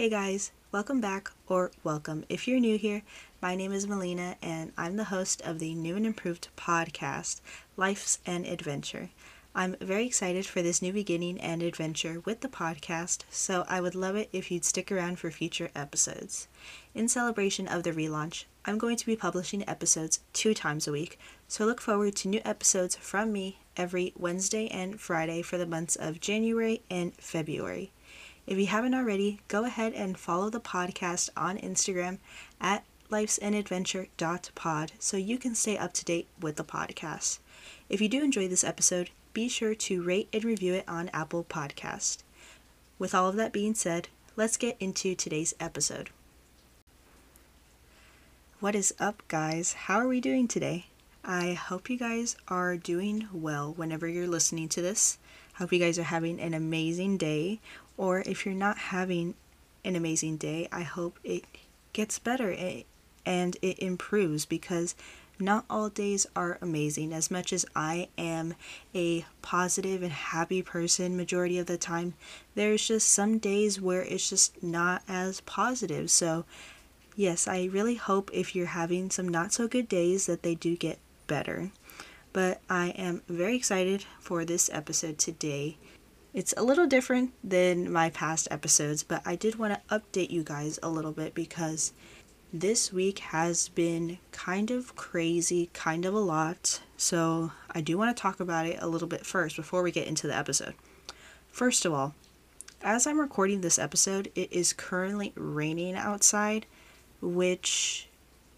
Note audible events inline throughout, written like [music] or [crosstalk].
Hey guys, welcome back, or welcome if you're new here. My name is Melina, and I'm the host of the new and improved podcast, Life's an Adventure. I'm very excited for this new beginning and adventure with the podcast, so I would love it if you'd stick around for future episodes. In celebration of the relaunch, I'm going to be publishing episodes two times a week, so look forward to new episodes from me every Wednesday and Friday for the months of January and February. If you haven't already, go ahead and follow the podcast on Instagram at lifesanadventure.pod so you can stay up to date with the podcast. If you do enjoy this episode, be sure to rate and review it on Apple Podcast. With all of that being said, let's get into today's episode. What is up, guys? How are we doing today? I hope you guys are doing well whenever you're listening to this. I hope you guys are having an amazing day, or if you're not having an amazing day, I hope it gets better and it improves because not all days are amazing. As much as I am a positive and happy person majority of the time, there's just some days where it's just not as positive. So, yes, I really hope if you're having some not so good days that they do get better. But I am very excited for this episode today. It's a little different than my past episodes, but I did want to update you guys a little bit because this week has been kind of crazy, kind of a lot. So I do want to talk about it a little bit first before we get into the episode. First of all, as I'm recording this episode, it is currently raining outside, which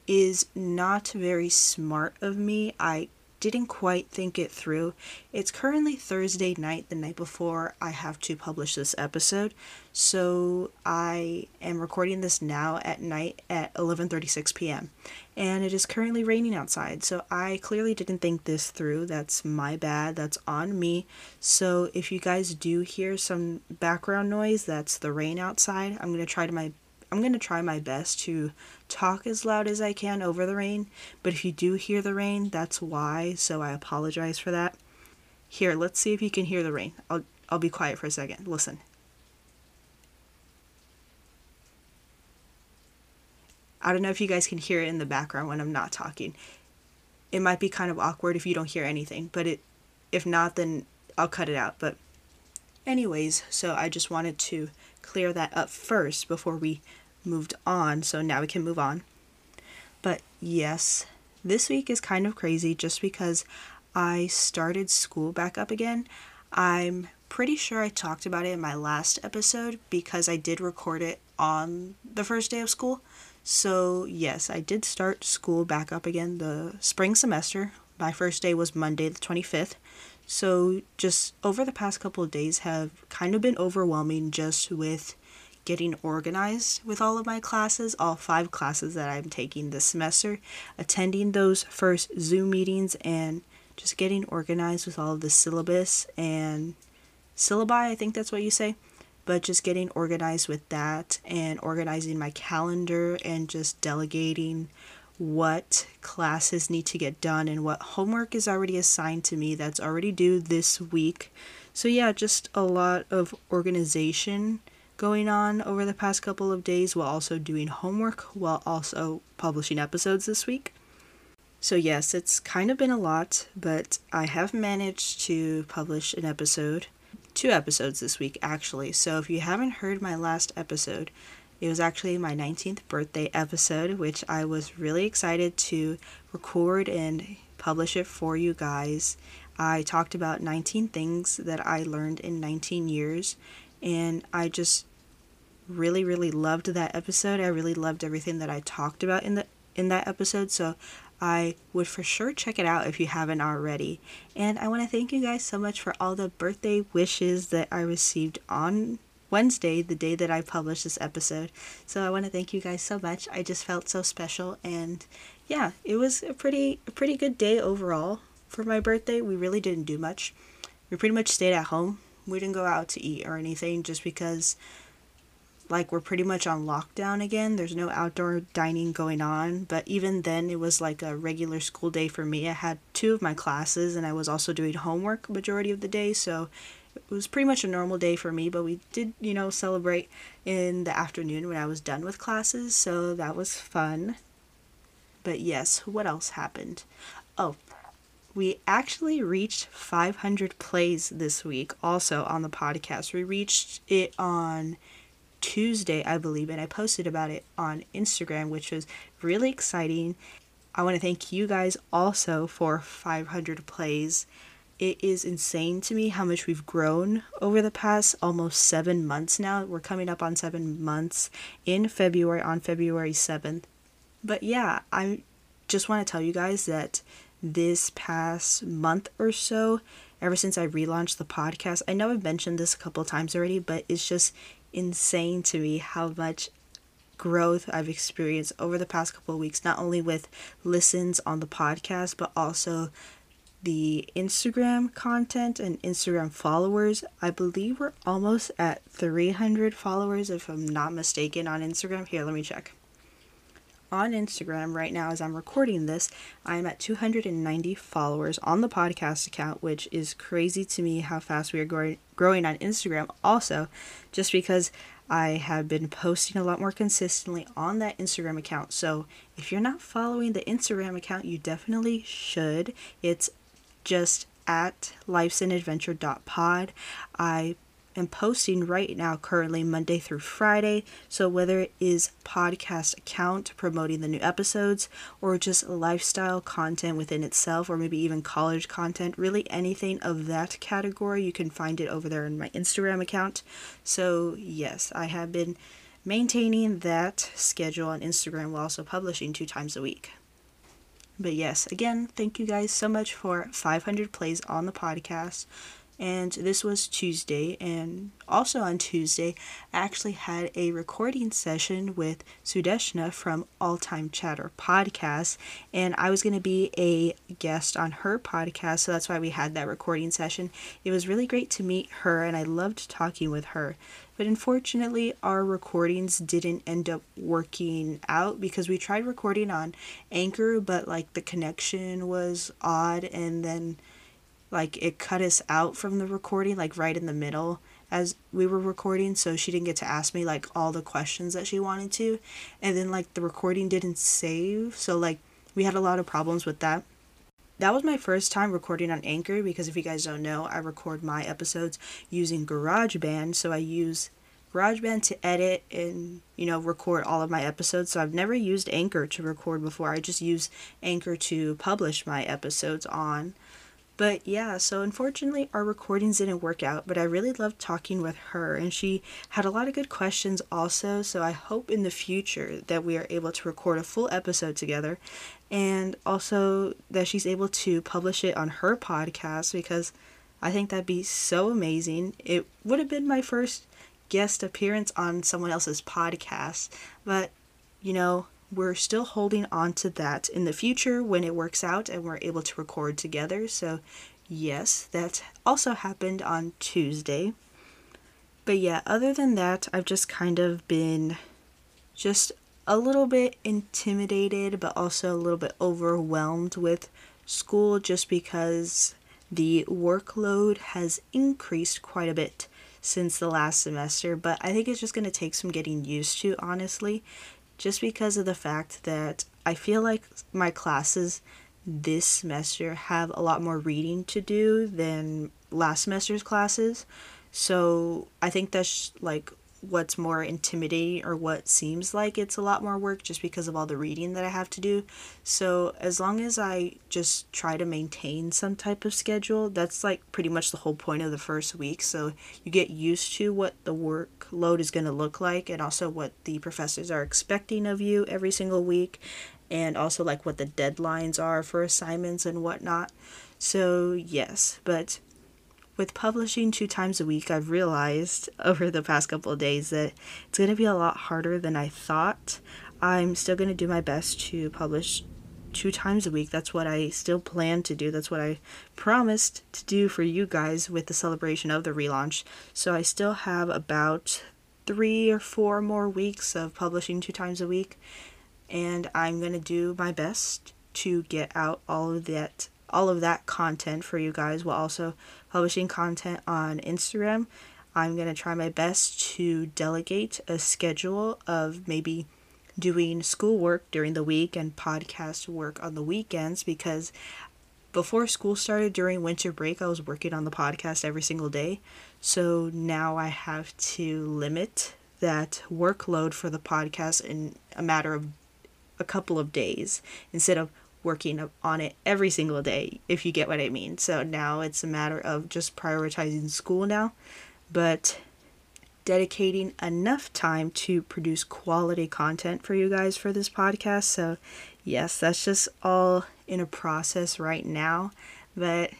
is not very smart of me. I didn't quite think it through. It's currently Thursday night, the night before I have to publish this episode. So I am recording this now at night at 11:36 p.m. and it is currently raining outside. So I clearly didn't think this through. That's my bad. That's on me. So if you guys do hear some background noise, that's the rain outside. I'm going to try to my I'm going to try my best to talk as loud as I can over the rain, but if you do hear the rain, that's why, so I apologize for that. Here, let's see if you can hear the rain. I'll I'll be quiet for a second. Listen. I don't know if you guys can hear it in the background when I'm not talking. It might be kind of awkward if you don't hear anything, but it if not then I'll cut it out. But anyways, so I just wanted to clear that up first before we moved on, so now we can move on. But yes, this week is kind of crazy just because I started school back up again. I'm pretty sure I talked about it in my last episode because I did record it on the first day of school. So, yes, I did start school back up again the spring semester. My first day was Monday the 25th. So, just over the past couple of days have kind of been overwhelming just with getting organized with all of my classes, all five classes that I'm taking this semester, attending those first Zoom meetings, and just getting organized with all of the syllabus and syllabi, I think that's what you say. But just getting organized with that and organizing my calendar and just delegating what classes need to get done and what homework is already assigned to me that's already due this week. So, yeah, just a lot of organization going on over the past couple of days while also doing homework while also publishing episodes this week. So, yes, it's kind of been a lot, but I have managed to publish an episode, two episodes this week actually. So, if you haven't heard my last episode, it was actually my 19th birthday episode, which I was really excited to record and publish it for you guys. I talked about 19 things that I learned in 19 years, and I just really really loved that episode. I really loved everything that I talked about in the in that episode. So I would for sure check it out if you haven't already. And I want to thank you guys so much for all the birthday wishes that I received on Wednesday, the day that I published this episode. So I want to thank you guys so much. I just felt so special and yeah, it was a pretty a pretty good day overall for my birthday. We really didn't do much. We pretty much stayed at home. We didn't go out to eat or anything just because like we're pretty much on lockdown again. There's no outdoor dining going on, but even then it was like a regular school day for me. I had two of my classes and I was also doing homework majority of the day, so it was pretty much a normal day for me, but we did, you know, celebrate in the afternoon when I was done with classes, so that was fun. But yes, what else happened? Oh, we actually reached 500 plays this week also on the podcast. We reached it on Tuesday, I believe, and I posted about it on Instagram, which was really exciting. I want to thank you guys also for 500 plays. It is insane to me how much we've grown over the past almost seven months now. We're coming up on seven months in February, on February 7th. But yeah, I just want to tell you guys that this past month or so, ever since I relaunched the podcast, I know I've mentioned this a couple times already, but it's just insane to me how much growth I've experienced over the past couple of weeks, not only with listens on the podcast, but also the Instagram content and Instagram followers. I believe we're almost at 300 followers, if I'm not mistaken, on Instagram. Here, let me check on Instagram right now as I'm recording this. I'm at 290 followers on the podcast account, which is crazy to me how fast we are growing growing on Instagram also just because I have been posting a lot more consistently on that Instagram account. So, if you're not following the Instagram account, you definitely should. It's just at lifesanadventure.pod. I am posting right now currently Monday through Friday. So whether it is podcast account promoting the new episodes or just lifestyle content within itself or maybe even college content, really anything of that category, you can find it over there in my Instagram account. So yes, I have been maintaining that schedule on Instagram while also publishing two times a week. But yes, again, thank you guys so much for 500 plays on the podcast and this was Tuesday. And also on Tuesday, I actually had a recording session with Sudeshna from All Time Chatter podcast, and I was going to be a guest on her podcast, so that's why we had that recording session. It was really great to meet her, and I loved talking with her. But unfortunately, our recordings didn't end up working out because we tried recording on Anchor, but like the connection was odd, and then like it cut us out from the recording like right in the middle as we were recording so she didn't get to ask me like all the questions that she wanted to and then like the recording didn't save so like we had a lot of problems with that that was my first time recording on anchor because if you guys don't know i record my episodes using garageband so i use GarageBand to edit and you know record all of my episodes. So I've never used Anchor to record before. I just use Anchor to publish my episodes on. But yeah, so unfortunately, our recordings didn't work out, but I really loved talking with her, and she had a lot of good questions also. So I hope in the future that we are able to record a full episode together, and also that she's able to publish it on her podcast because I think that'd be so amazing. It would have been my first guest appearance on someone else's podcast, but you know, we're still holding on to that in the future when it works out and we're able to record together. So, yes, that also happened on Tuesday. But yeah, other than that, I've just kind of been just a little bit intimidated, but also a little bit overwhelmed with school just because the workload has increased quite a bit since the last semester. But I think it's just going to take some getting used to, honestly, just because of the fact that I feel like my classes this semester have a lot more reading to do than last semester's classes. So I think that's like what's more intimidating or what seems like it's a lot more work just because of all the reading that I have to do. So as long as I just try to maintain some type of schedule, that's like pretty much the whole point of the first week. So you get used to what the workload is going to look like and also what the professors are expecting of you every single week and also like what the deadlines are for assignments and whatnot. So yes, but with publishing two times a week, I've realized [laughs] over the past couple of days that it's going to be a lot harder than I thought. I'm still going to do my best to publish two times a week. That's what I still plan to do. That's what I promised to do for you guys with the celebration of the relaunch. So I still have about three or four more weeks of publishing two times a week. And I'm going to do my best to get out all of that all of that content for you guys while also publishing content on Instagram. I'm going to try my best to delegate a schedule of maybe doing schoolwork during the week and podcast work on the weekends because before school started during winter break, I was working on the podcast every single day. So now I have to limit that workload for the podcast in a matter of a couple of days instead of working on it every single day, if you get what I mean. So now it's a matter of just prioritizing school now, but dedicating enough time to produce quality content for you guys for this podcast. So, yes, that's just all in a process right now. But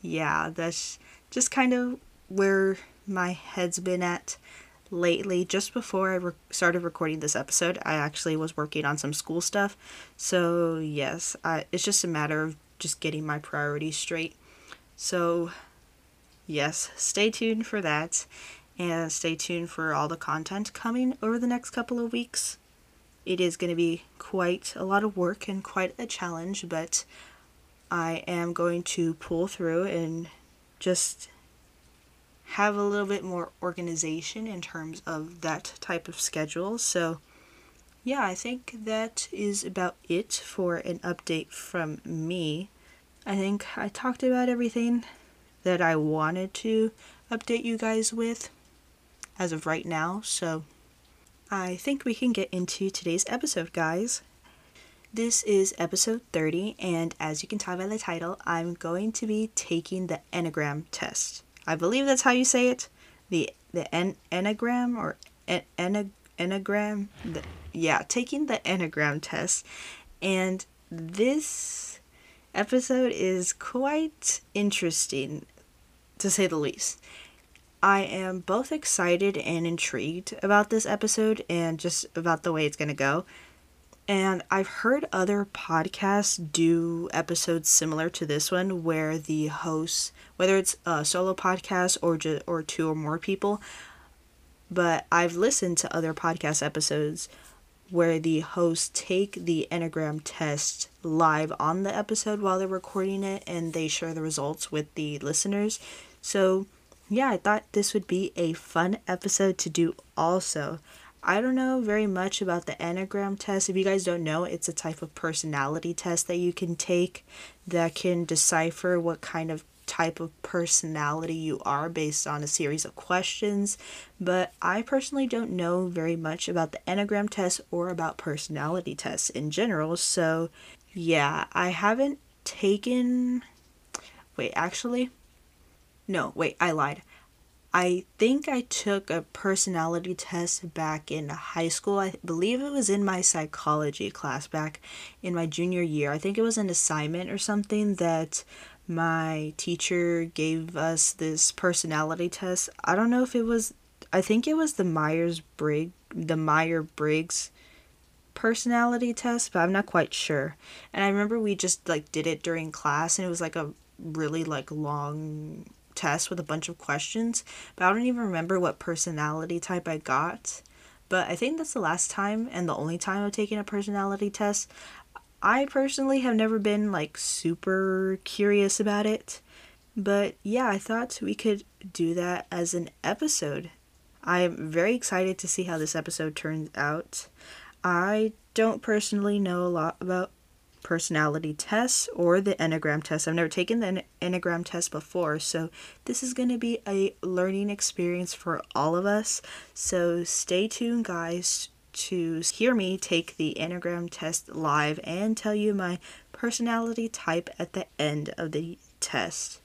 yeah, that's just kind of where my head's been at lately. Just before I re- started recording this episode, I actually was working on some school stuff. So, yes, I, it's just a matter of just getting my priorities straight. So, yes, stay tuned for that and stay tuned for all the content coming over the next couple of weeks. It is going to be quite a lot of work and quite a challenge, but I am going to pull through and just have a little bit more organization in terms of that type of schedule. So, yeah, I think that is about it for an update from me. I think I talked about everything that I wanted to update you guys with as of right now, so I think we can get into today's episode, guys. This is episode 30, and as you can tell by the title, I'm going to be taking the Enneagram test. I believe that's how you say it. The the en- Enneagram or en- en- Enneagram. The, yeah, taking the Enneagram test, and this episode is quite interesting, to say the least. I am both excited and intrigued about this episode and just about the way it's going to go. And I've heard other podcasts do episodes similar to this one where the hosts, whether it's a solo podcast or just, or two or more people, but I've listened to other podcast episodes where the hosts take the Enneagram test live on the episode while they're recording it and they share the results with the listeners. So yeah, I thought this would be a fun episode to do also. I don't know very much about the Enneagram test. If you guys don't know, it's a type of personality test that you can take that can decipher what kind of type of personality you are based on a series of questions. But I personally don't know very much about the Enneagram test or about personality tests in general. So, yeah, I haven't taken. Wait, actually, no, wait, I lied. I think I took a personality test back in high school. I believe it was in my psychology class back in my junior year. I think it was an assignment or something that my teacher gave us this personality test. I don't know if it was I think it was the Myers Briggs the Meyer Briggs personality test, but I'm not quite sure. And I remember we just like did it during class and it was like a really like long test with a bunch of questions, but I don't even remember what personality type I got. But I think that's the last time and the only time I've taken a personality test. I personally have never been like super curious about it. But yeah, I thought we could do that as an episode. I'm very excited to see how this episode turns out. I don't personally know a lot about personality tests or the Enneagram test. I've never taken the Enneagram test before, so this is going to be a learning experience for all of us. So stay tuned, guys, to hear me take the Enneagram test live and tell you my personality type at the end of the test.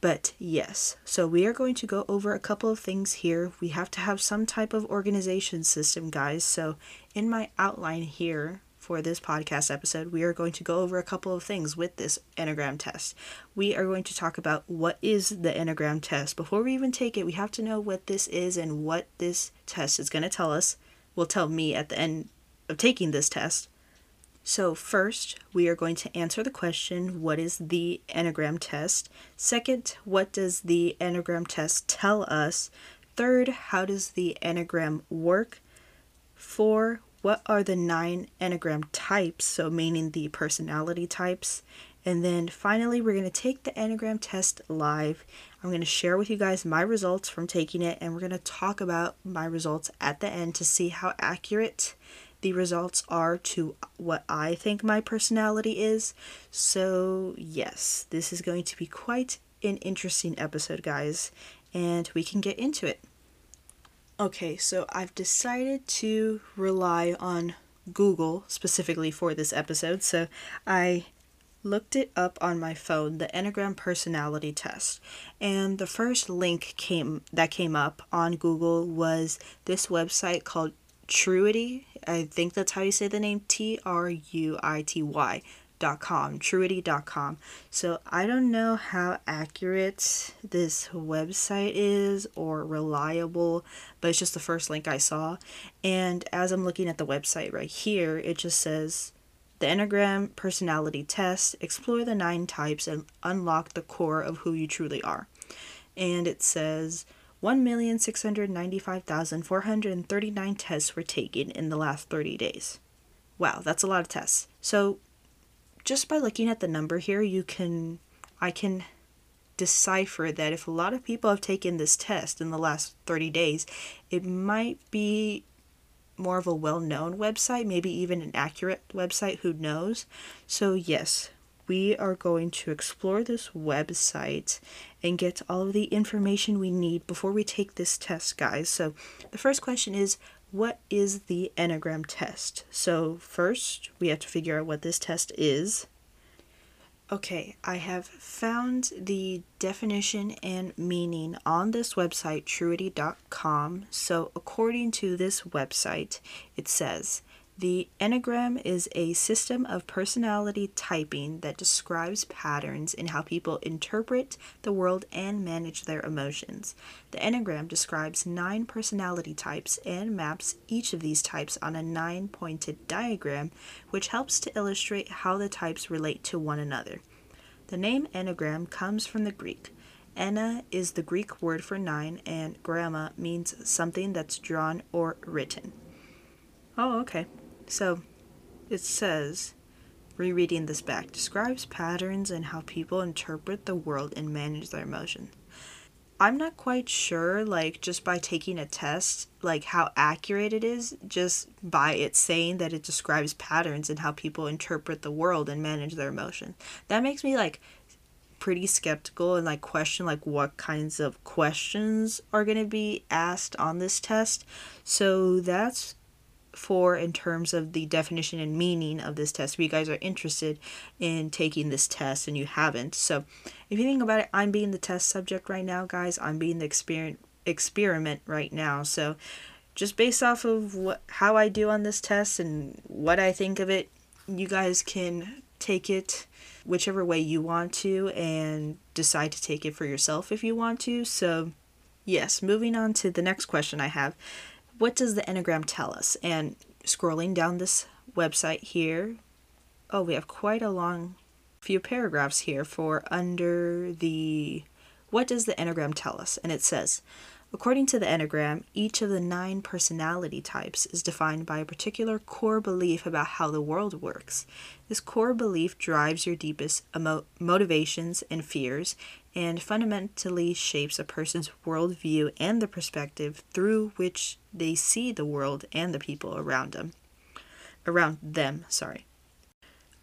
But yes, so we are going to go over a couple of things here. We have to have some type of organization system, guys. So in my outline here, for this podcast episode, we are going to go over a couple of things with this Enneagram test. We are going to talk about what is the Enneagram test. Before we even take it, we have to know what this is and what this test is going to tell us, will tell me at the end of taking this test. So, first, we are going to answer the question what is the Enneagram test? Second, what does the Enneagram test tell us? Third, how does the Enneagram work? Four, what are the nine Enneagram types, so meaning the personality types. And then finally, we're going to take the Enneagram test live. I'm going to share with you guys my results from taking it, and we're going to talk about my results at the end to see how accurate the results are to what I think my personality is. So, yes, this is going to be quite an interesting episode, guys, and we can get into it. Okay, so I've decided to rely on Google specifically for this episode. So I looked it up on my phone, the Enneagram personality test. And the first link came that came up on Google was this website called Truity. I think that's how you say the name T R U I T Y dot com truity.com so i don't know how accurate this website is or reliable but it's just the first link i saw and as i'm looking at the website right here it just says the enneagram personality test explore the nine types and unlock the core of who you truly are and it says 1,695,439 tests were taken in the last 30 days. Wow, that's a lot of tests. So, just by looking at the number here, you can I can decipher that if a lot of people have taken this test in the last 30 days, it might be more of a well-known website, maybe even an accurate website, who knows. So yes, we are going to explore this website and get all of the information we need before we take this test, guys. So the first question is what is the Enneagram test? So, first, we have to figure out what this test is. Okay, I have found the definition and meaning on this website, truity.com. So, according to this website, it says the Enneagram is a system of personality typing that describes patterns in how people interpret the world and manage their emotions. The Enneagram describes nine personality types and maps each of these types on a nine pointed diagram, which helps to illustrate how the types relate to one another. The name Enneagram comes from the Greek. Enna is the Greek word for nine, and gramma means something that's drawn or written. Oh, okay. So it says, rereading this back, describes patterns and how people interpret the world and manage their emotions. I'm not quite sure, like, just by taking a test, like, how accurate it is, just by it saying that it describes patterns and how people interpret the world and manage their emotions. That makes me, like, pretty skeptical and, like, question, like, what kinds of questions are going to be asked on this test. So that's for in terms of the definition and meaning of this test. If you guys are interested in taking this test and you haven't. So if you think about it, I'm being the test subject right now, guys. I'm being the experiment experiment right now. So just based off of what how I do on this test and what I think of it, you guys can take it whichever way you want to and decide to take it for yourself if you want to. So, yes, moving on to the next question I have what does the Enneagram tell us? And scrolling down this website here, oh, we have quite a long few paragraphs here for under the what does the Enneagram tell us? And it says, According to the Enneagram, each of the nine personality types is defined by a particular core belief about how the world works. This core belief drives your deepest emo- motivations and fears and fundamentally shapes a person's worldview and the perspective through which they see the world and the people around them. Around them, sorry.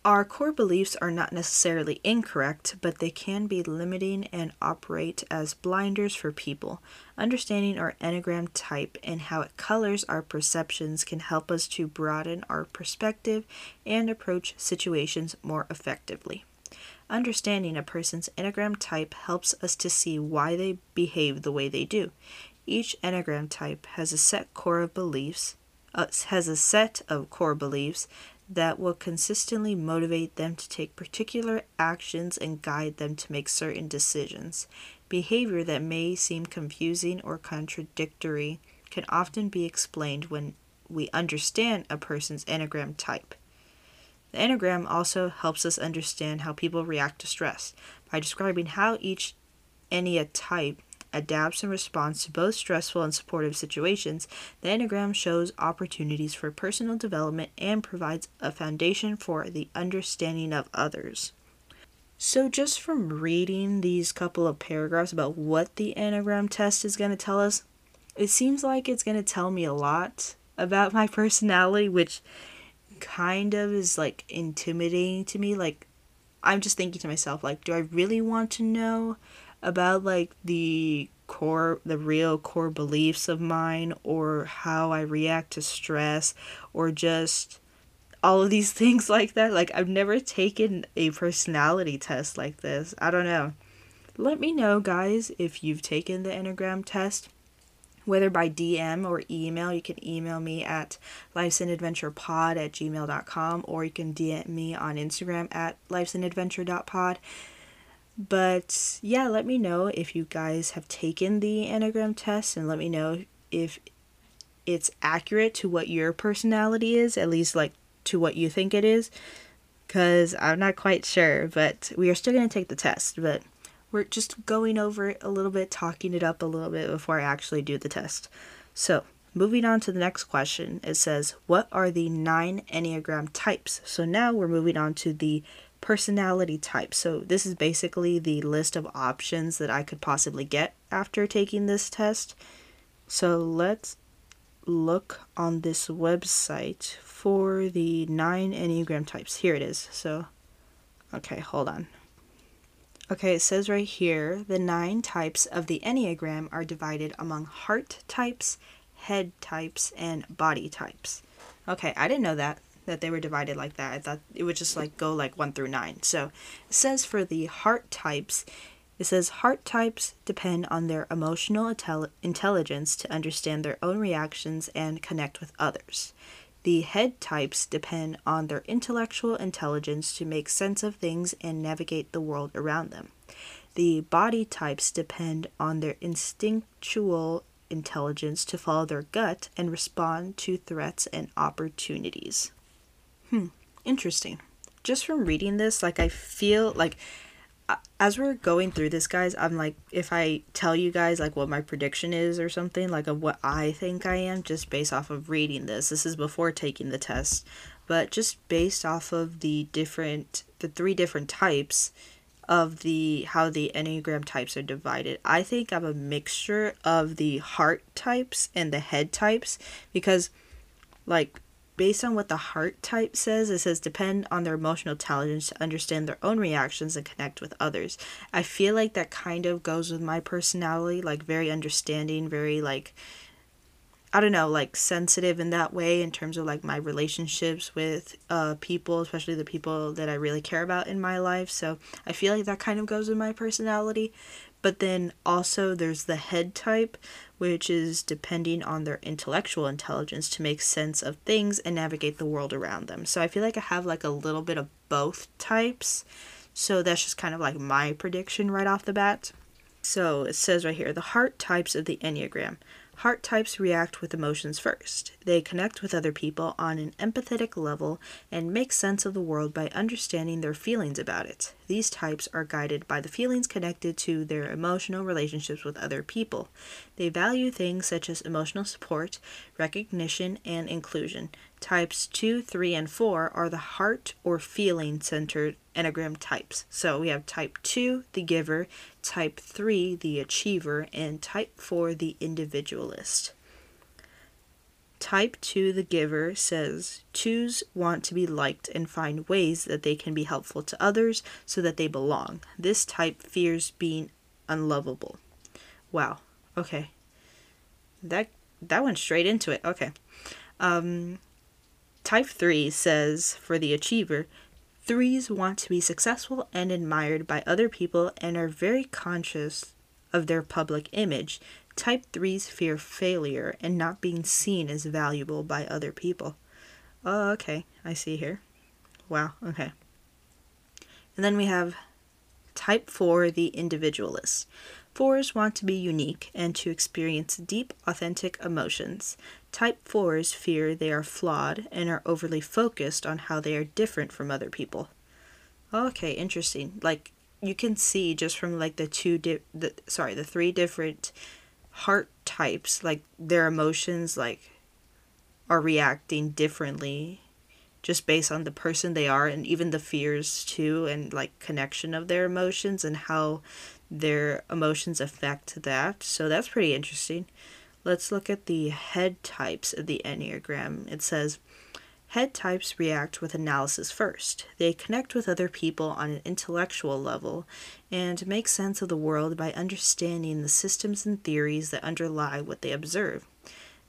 Our core beliefs are not necessarily incorrect, but they can be limiting and operate as blinders for people. Understanding our Enneagram type and how it colors our perceptions can help us to broaden our perspective and approach situations more effectively. Understanding a person's Enneagram type helps us to see why they behave the way they do. Each Enneagram type has a set core of beliefs, uh, has a set of core beliefs that will consistently motivate them to take particular actions and guide them to make certain decisions. Behavior that may seem confusing or contradictory can often be explained when we understand a person's Enneagram type. The Enneagram also helps us understand how people react to stress by describing how each Ennea type adapts in response to both stressful and supportive situations, the Enneagram shows opportunities for personal development and provides a foundation for the understanding of others. So, just from reading these couple of paragraphs about what the Enneagram test is going to tell us, it seems like it's going to tell me a lot about my [laughs] personality, which kind of is like intimidating to me. Like, I'm just thinking to myself, like, do I really want to know about like the core, the real core beliefs of mine, or how I react to stress, or just all of these [laughs] things like that? Like, I've never taken a personality test like this. I don't know. Let me know, guys, if you've taken the Enneagram test whether by DM or email. You can email me at lifesanadventurepod at gmail.com or you can DM me on Instagram at lifesanadventure.pod. But yeah, let me know if you guys have taken the Enneagram test and let me know if it's accurate to what your personality is, at least like to what you think it is. Because I'm not quite sure, but we are still going to take the test. But we're just going over it a little bit, talking it up a little bit before I actually do the test. So, moving on to the next question, it says, What are the nine Enneagram types? So, now we're moving on to the personality types. So, this is basically the list of options that I could possibly get after taking this test. So, let's look on this website for the nine Enneagram types. Here it is. So, okay, hold on. Okay, it says right here the nine types of the Enneagram are divided among heart types, head types, and body types. Okay, I didn't know that that they were divided like that. I thought it would just like go like 1 through 9. So, it says for the heart types, it says heart types depend on their emotional intel- intelligence to understand their own reactions and connect with others. The head types depend on their intellectual intelligence to make sense of things and navigate the world around them. The body types depend on their instinctual intelligence to follow their gut and respond to threats and opportunities. Hmm, interesting. Just from reading this, like I feel like as we're going through this guys i'm like if i tell you guys like what my prediction is or something like of what i think i am just based off of reading this. This is before taking the test. But just based off of the different the three different types of the how the enneagram types are divided i think i'm a mixture of the heart types and the head types because like based on what the heart type says, it says depend on their emotional intelligence to understand their own reactions and connect with others. I feel like that kind of goes with my personality, like very understanding, very like I don't know, like sensitive in that way in terms of like my relationships with uh people, especially the people that I really care about in my life. So I feel like that kind of goes with my personality. But then also there's the head type, which is depending on their intellectual intelligence to make sense of things and navigate the world around them. So I feel like I have like a little bit of both types. So that's just kind of like my prediction right off the bat. So it says right here the heart types of the Enneagram. Heart types react with emotions first. They connect with other people on an empathetic level and make sense of the world by understanding their feelings about it. These types are guided by the feelings connected to their emotional relationships with other people. They value things such as emotional support, recognition, and inclusion. Types 2, 3, and 4 are the heart or feeling centered Enneagram types. So we have type 2, the giver, type 3, the achiever, and type 4, the individualist. Type 2, the giver, says twos want to be liked and find ways that they can be helpful to others so that they belong. This type fears being unlovable. Wow. Okay. That that went straight into it. Okay. Um, Type 3 says for the achiever, threes want to be successful and admired by other people and are very conscious of their public image. Type 3s fear failure and not being seen as valuable by other people. Oh, okay. I see here. Wow, okay. And then we have Type 4, the individualist. Fours want to be unique and to experience deep, authentic emotions. Type 4s fear they are flawed and are overly focused on how they are different from other people. Okay, interesting. Like you can see just from like the two di- the sorry, the three different heart types, like their emotions like are reacting differently just based on the person they are and even the fears too and like connection of their emotions and how their emotions affect that. So that's pretty interesting. Let's look at the head types of the Enneagram. It says head types react with analysis first. They connect with other people on an intellectual level and make sense of the world by understanding the systems and theories that underlie what they observe.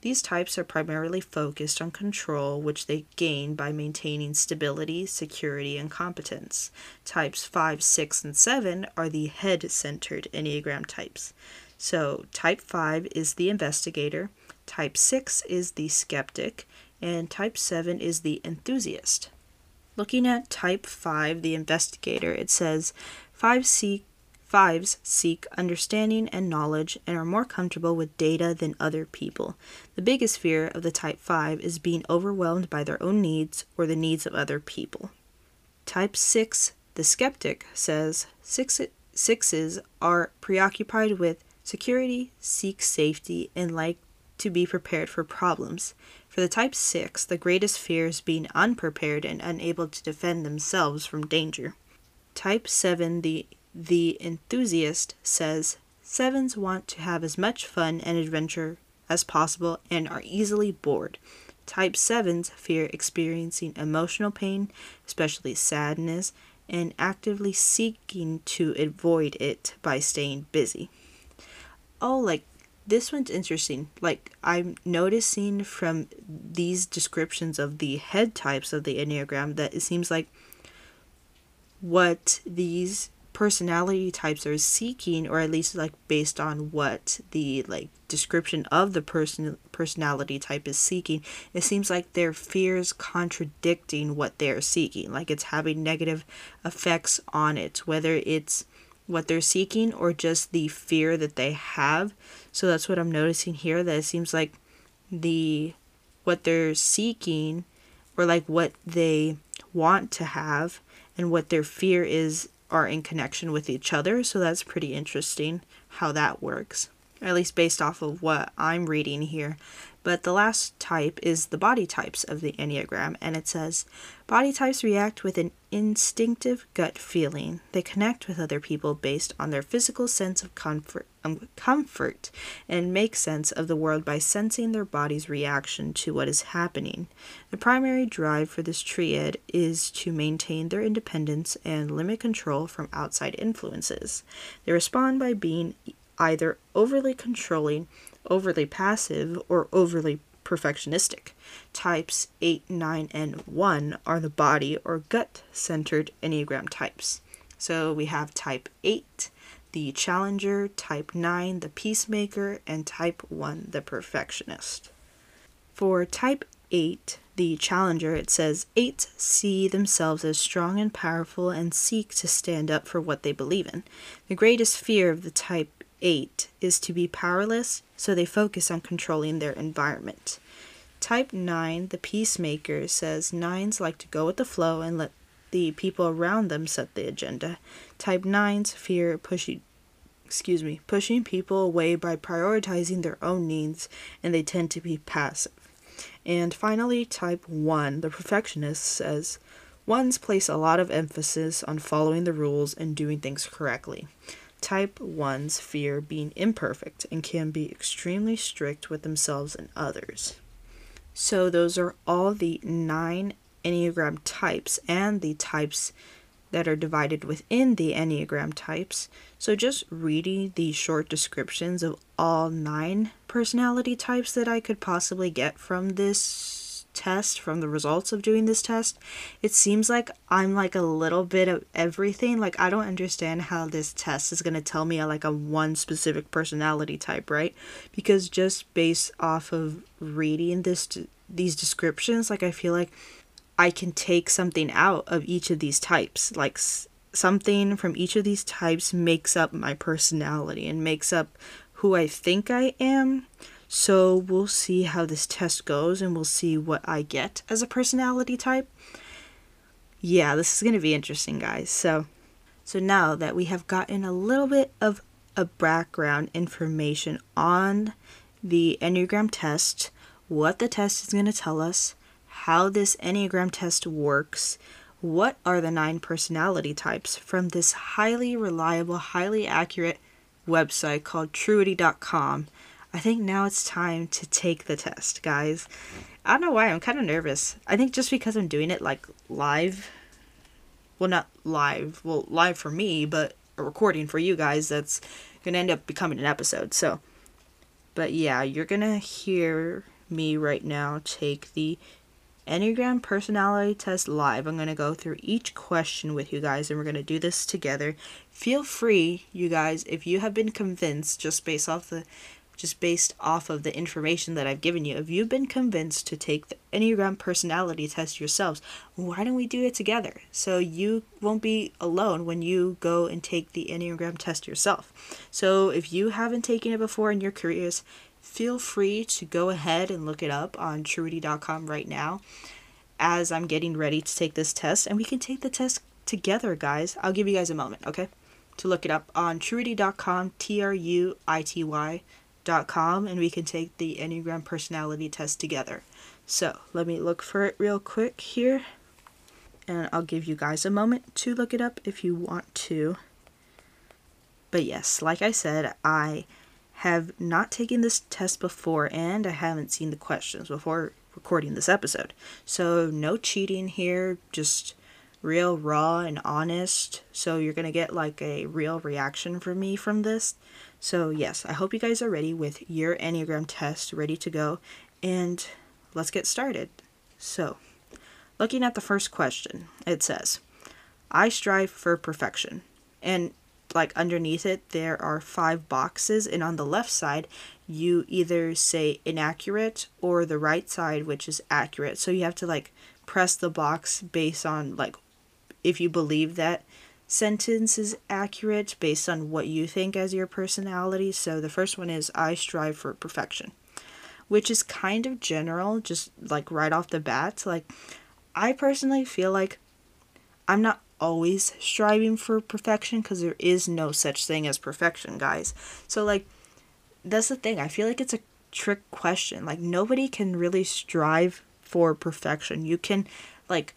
These types are primarily focused on control, which they gain by maintaining stability, security, and competence. Types 5, 6, and 7 are the head centered Enneagram types. So, type 5 is the investigator, type 6 is the skeptic, and type 7 is the enthusiast. Looking at type 5, the investigator, it says 5 seek Fives seek understanding and knowledge and are more comfortable with data than other people. The biggest fear of the Type 5 is being overwhelmed by their own needs or the needs of other people. Type 6, the skeptic, says six, sixes are preoccupied with security, seeks safety, and like to be prepared for problems. For the Type 6, the greatest fear is being unprepared and unable to defend themselves from danger. Type 7, the the enthusiast says sevens want to have as much fun and adventure as possible and are easily bored. Type 7s fear experiencing emotional pain, especially sadness, and actively seeking to avoid it by staying busy. Oh, like this one's interesting. Like I'm noticing from these descriptions of the head types of the Enneagram that it seems like what these personality types are seeking or at least like based on what the like description of the person personality type is seeking it seems like their fears contradicting what they're seeking like it's having negative effects on it whether it's what they're seeking or just the fear that they have so that's what i'm noticing here that it seems like the what they're seeking or like what they want to have and what their fear is are in connection with each other. So that's pretty interesting how that works, at least based off of what I'm reading here. But the last type is the body types of the Enneagram, and it says body types react with an instinctive gut feeling. They connect with other people based on their physical sense of comfort, um, comfort and make sense of the world by sensing their body's reaction to what is happening. The primary drive for this triad is to maintain their independence and limit control from outside influences. They respond by being either overly controlling overly passive, or overly perfectionistic. Types 8, 9, and 1 are the body or gut centered Enneagram types. So we have type 8, the challenger, type 9, the peacemaker, and type 1, the perfectionist. For type 8, the challenger, it says 8 see themselves as strong and powerful and seek to stand up for what they believe in. The greatest fear of the type 8 is to be powerless, so they focus on controlling their environment. Type 9, the peacemaker, says nines like to go with the flow and let the people around them set the agenda. Type 9s fear pushing excuse me, pushing people away by prioritizing their own needs and they tend to be passive. And finally, type 1, the perfectionist says ones place a lot of emphasis on following the rules and doing things correctly. Type 1s fear being imperfect and can be extremely strict with themselves and others. So, those are all the nine Enneagram types and the types that are divided within the Enneagram types. So, just reading the short descriptions of all nine personality types that I could possibly get from this test, from the results of doing this test, it seems like I'm like a little bit of everything. Like I don't understand how this test is going to tell me like a one specific personality type, right? Because just based off of reading this these descriptions, like I feel like I can take something out of each of these types. Like something from each of these types makes up my personality and makes up who I think I am. So we'll see how this test goes and we'll see what I get as a personality type. Yeah, this is going to be interesting, guys. So so now that we have gotten a little bit of a background information on the Enneagram test, what the test is going to tell us, how this Enneagram test works, what are the nine personality types from this highly reliable, highly accurate website called truity.com. I think now it's time to take the test, guys. I don't know why, I'm kind of nervous. I think just because I'm doing it like live. Well, not live, well, live for me, but a recording for you guys that's gonna end up becoming an episode. So, but yeah, you're gonna hear me right now take the Enneagram personality test live. I'm going to go through each question with you guys and we're going to do this together. Feel free, you guys, if you have been convinced just based off the just based off of the information that I've given you, if you've been convinced to take the Enneagram personality test yourselves, why don't we do it together? So you won't be alone when you go and take the Enneagram test yourself. So if you haven't taken it before and you're curious, feel free to go ahead and look it up on truity.com right now as I'm getting ready to take this test. And we can take the test together, guys. I'll give you guys a moment, okay? To look it up on truity.com, T R U I T Y.com, and we can take the Enneagram personality test together. So let me look for it real quick here. And I'll give you guys a moment to look it up if you want to. But yes, like I said, I have not taken this test before and I haven't seen the questions before recording this episode. So, no cheating here, just real raw and honest. So, you're going to get like a real reaction from me from this. So, yes, I hope you guys are ready with your Enneagram test ready to go and let's get started. So, looking at the first question, it says, I strive for perfection. And like underneath it there are five boxes and on the left side you either say inaccurate or the right side which is accurate so you have to like press the box based on like if you believe that sentence is accurate based on what you think as your personality so the first one is i strive for perfection which is kind of general just like right off the bat like i personally feel like i'm not always striving for perfection because there is no such thing as perfection, guys. So, like, that's the thing. I feel like it's a trick question. Like, nobody can really strive for perfection. You can, like,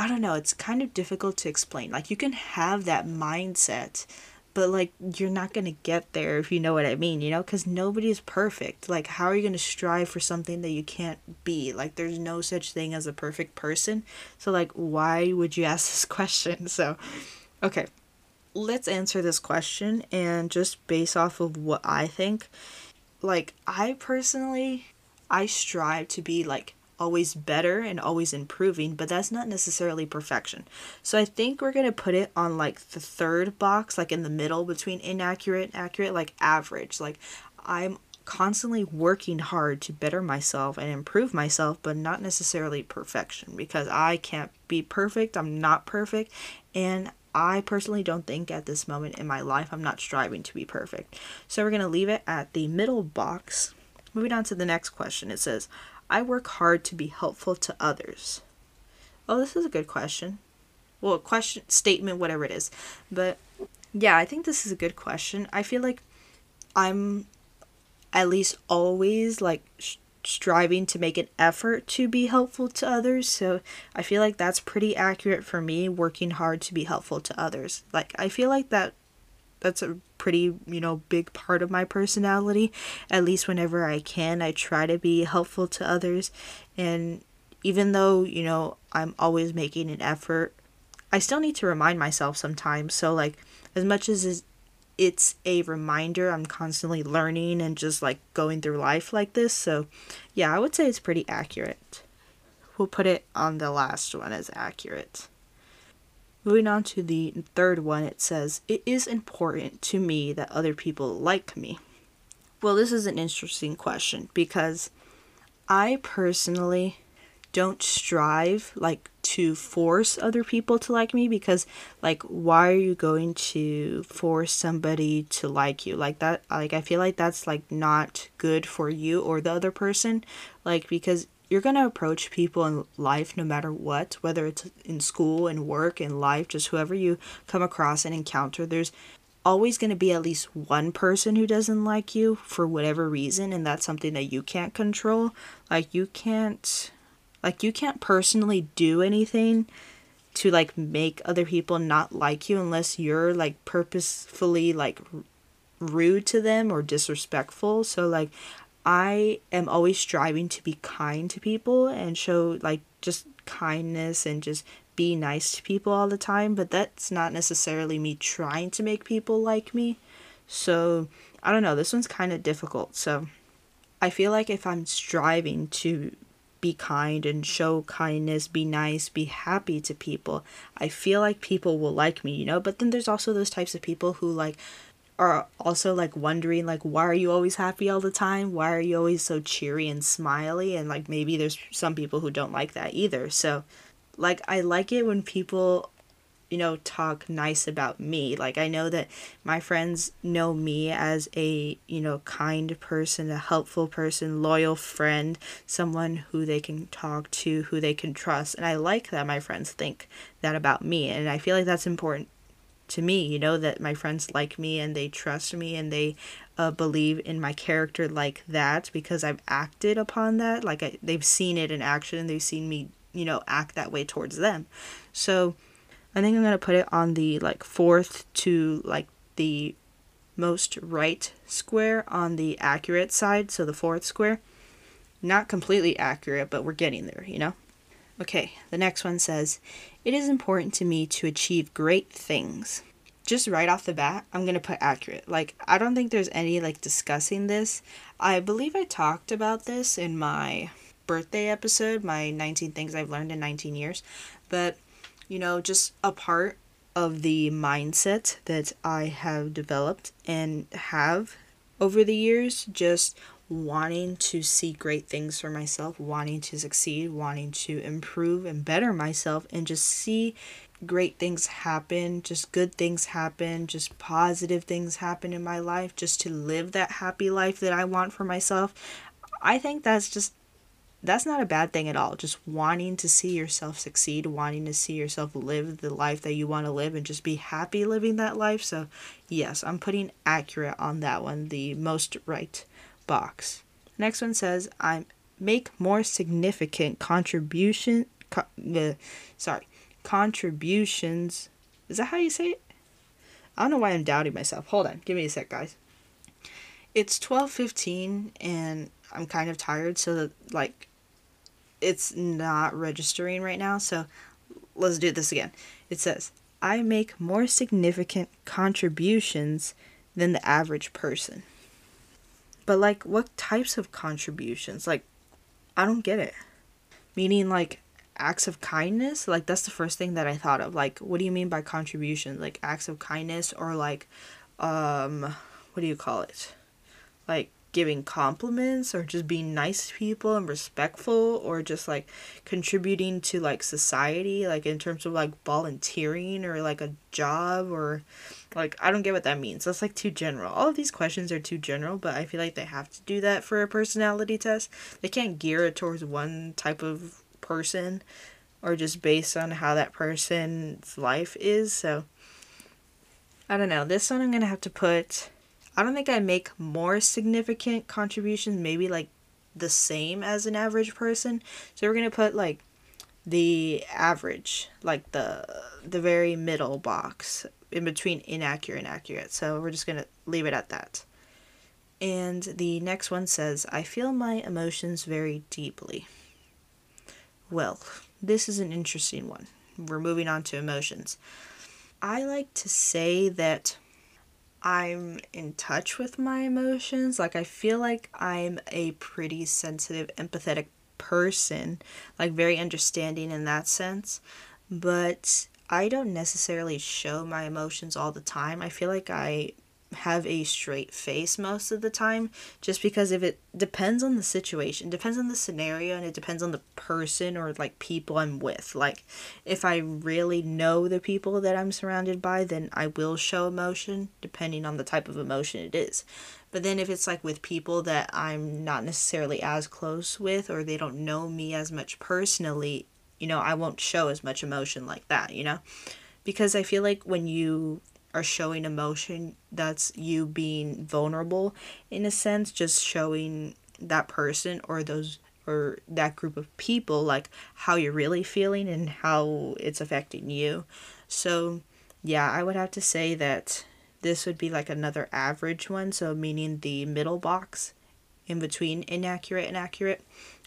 I don't know, it's kind of difficult to explain. Like, you can have that mindset but like you're not going to get there if you know what I mean, you know, cuz nobody is perfect. Like how are you going to strive for something that you can't be? Like there's no such thing as a perfect person. So like why would you [laughs] ask this question? So okay. Let's answer this question and just base off of what I think. Like I personally I strive to be like always better and always improving, but that's not necessarily perfection. So I think we're going to put it on like the third box, like in the middle between inaccurate and accurate, like average. Like I'm constantly working hard to better myself and improve myself, but not necessarily perfection because I can't be perfect. I'm not perfect. And I personally don't think at this moment in my life I'm not striving to be perfect. So we're going to leave it at the middle box. Moving on to the next question. It says, I work hard to be helpful to others. Oh, this is a good question. Well, a question, statement, whatever it is. But yeah, I think this is a good question. I feel like I'm at least always like sh- striving to make an effort to be helpful to others. So I feel like that's pretty accurate for me, working hard to be helpful to others. Like, I feel like that that's a pretty you know big part of my personality. At least whenever i can i try to be helpful to others. And even though you know i'm always making an effort i still need to remind myself sometimes. So like as much as it's a reminder i'm constantly learning and just like going through life like this. So yeah i would say it's pretty accurate. We'll put it on the last one as accurate Moving on to the third one, it says, It is important to me that other people like me. Well, this is an interesting question because I personally don't strive like to force other people to like me because like why are you going to force somebody to like you like that like i feel like that's like not good for you or the other person like because you're going to approach people in life no matter what, whether it's in school and work and life, just whoever you come across and encounter. There's always going to be at least one person who doesn't like you for whatever reason, and that's something that you can't control. Like, you can't. Like you can't personally do anything to like make other people not like you unless you're like purposefully like rude to them or disrespectful. So like I am always striving to be kind to people and show like just kindness and just be nice to people all the time, but that's not necessarily me trying to make people like me. So, I don't know, this one's kind of difficult. So, I feel like if I'm striving to be kind and show kindness, be nice, be happy to people, I feel like people will like me, you know? But then there's also those types of people who like are also like wondering like why are you always happy all the time? Why are you always so cheery and smiley? And like maybe there's some people who don't like that either. So like I like it when people you know talk nice about me like i know that my friends know me as a you know kind person a helpful person loyal friend someone who they can talk to who they can trust and i like that my friends think that about me and i feel like that's important to me you know that my friends like me and they trust me and they uh, believe in my character like that because i've acted upon that like I, they've seen it in action and they've seen me you know act that way towards them so I think I'm going to put it on the like fourth to like the most right square on the accurate side, so the fourth square. Not completely accurate, but we're getting there, you know? Okay, the next one says, It is important to me to achieve great things. Just right off the bat, I'm going to put accurate. Like, I don't think there's any like discussing this. I believe I talked about this in my birthday episode, my 19 things I've learned in 19 years, but you know, just a part of the mindset that I have developed and have over the years, just wanting to see great things for myself, wanting to succeed, wanting to improve and better myself, and just see great things happen, just good things happen, just positive things happen in my life, just to live that happy life that I want for myself. I think that's just that's not a bad thing at all. Just wanting to see yourself succeed, wanting to see yourself live the life that you want to live and just be happy living that life. So, yes, I'm putting accurate on that one, the most right box. Next one says, I make more significant contribution co- uh, sorry, contributions. Is that how you say it? I don't know why I'm doubting myself. Hold on. Give me a sec, guys. It's 12:15 and I'm kind of tired, so that like it's not registering right now. So let's do this again. It says, I make more significant contributions than the average person. But like what types of contributions? Like I don't get it. Meaning like acts of kindness? Like that's the first thing that I thought of. Like what do you mean by contribution? Like acts of kindness or like um what do you call it? Like giving compliments or just being nice to people and respectful or just like contributing to like society like in terms of like volunteering or like a job or like I don't get what that means. That's like too general. All of these questions are too general, but I feel like they have to do that for a personality test. They can't gear it towards one type of person or just based on how that person's life is. So I don't know. This one I'm going to have to put I don't think I make more significant contributions, maybe like the same as an average person. So we're gonna put like the average, like the the very middle box in between inaccurate and accurate. So we're just gonna leave it at that. And the next one says, I feel my emotions very deeply. Well, this is an interesting one. We're moving on to emotions. I like to say that I'm in touch with my emotions. Like, I feel like I'm a pretty sensitive, empathetic person, like, very understanding in that sense. But I don't necessarily show my emotions all the time. I feel like I have a straight face most of the time just because if it depends on the situation depends on the scenario and it depends on the person or like people i'm with. Like if i really know the people that i'm surrounded by then i will show emotion depending on the type of emotion it is. But then if it's like with people that i'm not necessarily as close with or they don't know me as much personally you know i won't show as much emotion like that you know? Because i feel like when you are showing emotion that's you being vulnerable in a sense just showing that person or those or that group of people like how you're really feeling and how it's affecting you. So, yeah, I would have to say that this would be like another average one, so meaning the middle box in between inaccurate and accurate.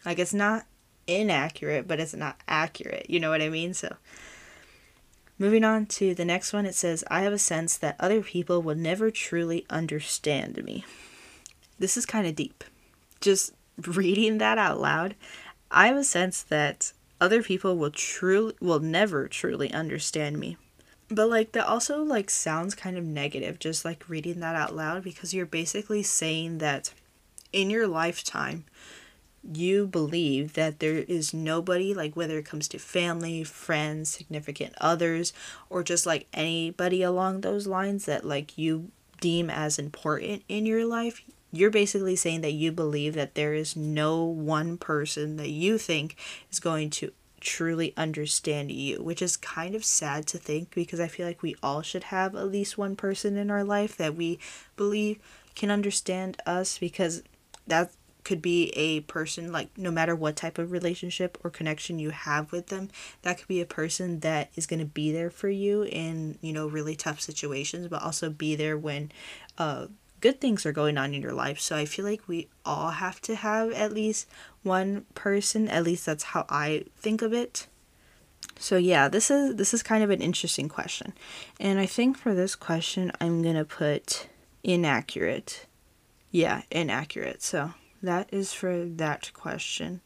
Like it's not inaccurate, but it's not accurate. You know what I mean? So, moving on to the next one, it says, I have a sense that other people will never truly understand me. This is kind of deep. Just reading that out loud, I have a sense that other people will truly will never truly understand me. But like that also like sounds kind of negative just like reading that out loud because you're basically saying that in your lifetime you believe that there is nobody like whether it comes to family, friends, significant others or just like anybody along those lines that like you deem as important in your life, you're basically saying that you believe that there is no one person that you think is going to truly understand you, which is kind of sad to think because I feel like we all should have at least one person in our life that we believe can understand us because that could be a person like no matter what type of relationship or connection you have with them that could be a person that is going to be there for you in you know really tough situations but also be there when uh good things are going on in your life. So I feel like we all have to have at least one person. At least that's how I think of it. So yeah, this is this is kind of an interesting question. And I think for this question I'm going to put inaccurate. Yeah, inaccurate. So that is for that question.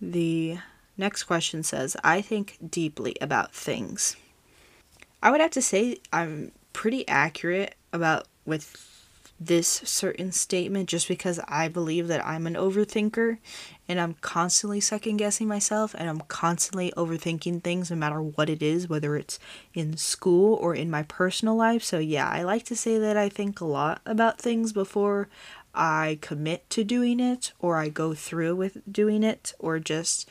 The next question says, I think deeply about things. I would have to say I'm pretty accurate about with this certain statement just because I believe that I'm an overthinker and I'm constantly second guessing myself and I'm constantly overthinking things no matter what it is, whether it's in school or in my personal life. So, yeah, I like to say that I think a lot about things before I commit to doing it or I go through with doing it or just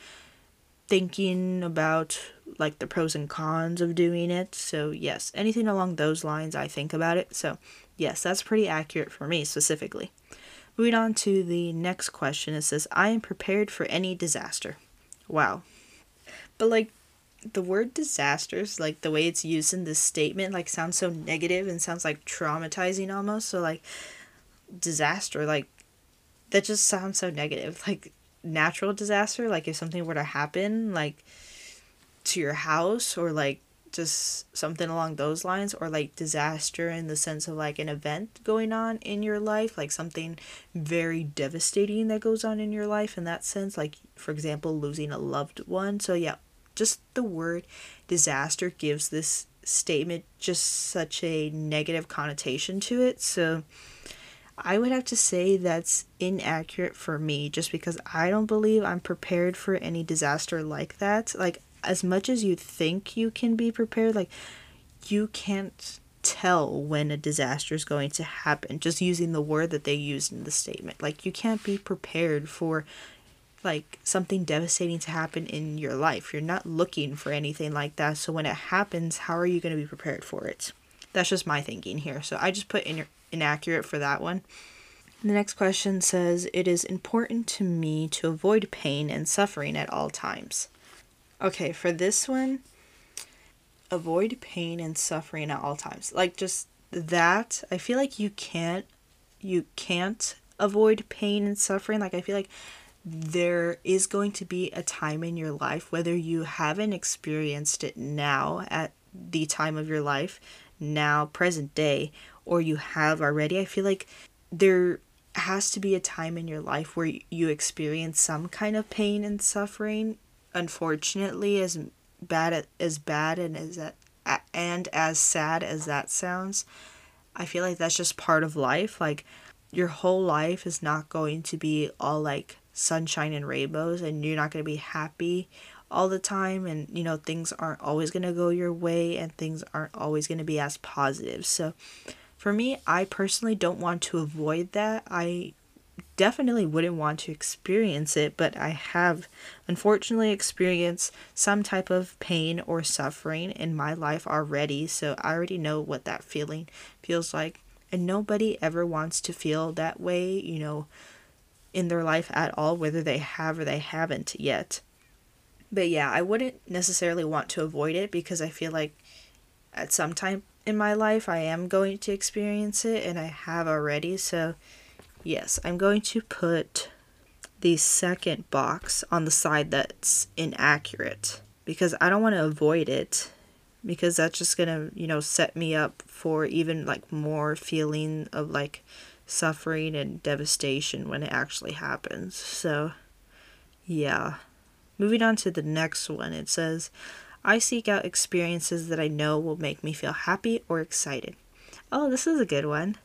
thinking about like the pros and cons of doing it. So, yes, anything along those lines, I think about it. So, Yes, that's pretty accurate for me specifically. Moving on to the next question, it says, I am prepared for any disaster. Wow. But like the word disasters, like the way it's used in this statement, like sounds so negative and sounds like traumatizing almost. So like disaster, like that just sounds so negative. [laughs] Like natural disaster, like if something were to happen, like to your house or like just something along those lines or like disaster in the sense of like an event going on in your life like something very devastating that goes on in your life in that sense like for example losing a loved one so yeah just the word disaster gives this statement just such a negative connotation to it so I would have to say that's inaccurate for me just because I don't believe I'm prepared for any disaster like that. Like as much as you think you can be prepared, like you can't tell when a disaster is going to happen just using the word that they used in the statement. Like you can't be prepared for like something devastating to happen in your life. You're not looking for anything like that. So when it happens, how are you going to be prepared for it? That's just my thinking here. So I just put in inaccurate for that one. The next question says, It is important to me to avoid pain and suffering at all times. Okay, for this one, avoid pain and suffering at all times. Like just that, I feel like you can't you can't avoid pain and suffering. Like I feel like there is going to be a time in your life whether you haven't experienced it now at the time of your life, now present day, or you have already. I feel like there has to be a time in your life where you experience some kind of pain and suffering unfortunately as bad as bad and as and as sad as that sounds i feel like that's just part of life like your whole life is not going to be all like sunshine and rainbows and you're not going to be happy all the time and you know things aren't always going to go your way and things aren't always going to be as positive so for me i personally don't want to avoid that i definitely wouldn't want to experience it, but I have unfortunately experienced some type of pain or suffering in my life already, so I already know what that feeling feels like. And nobody ever wants to feel that way, you know, in their life at all, whether they have or they haven't yet. But yeah, I wouldn't necessarily want to avoid it because I feel like at some time in my life I am going to experience it and I have already. So, yes, I'm going to put the second box on the side that's inaccurate because I don't want to avoid it because that's just going to, you know, set me up for even like more feeling of like suffering and devastation when it actually happens. So, yeah. Moving on to the next one, it says, I seek out experiences that I know will make me feel happy or excited. Oh, this is a good one.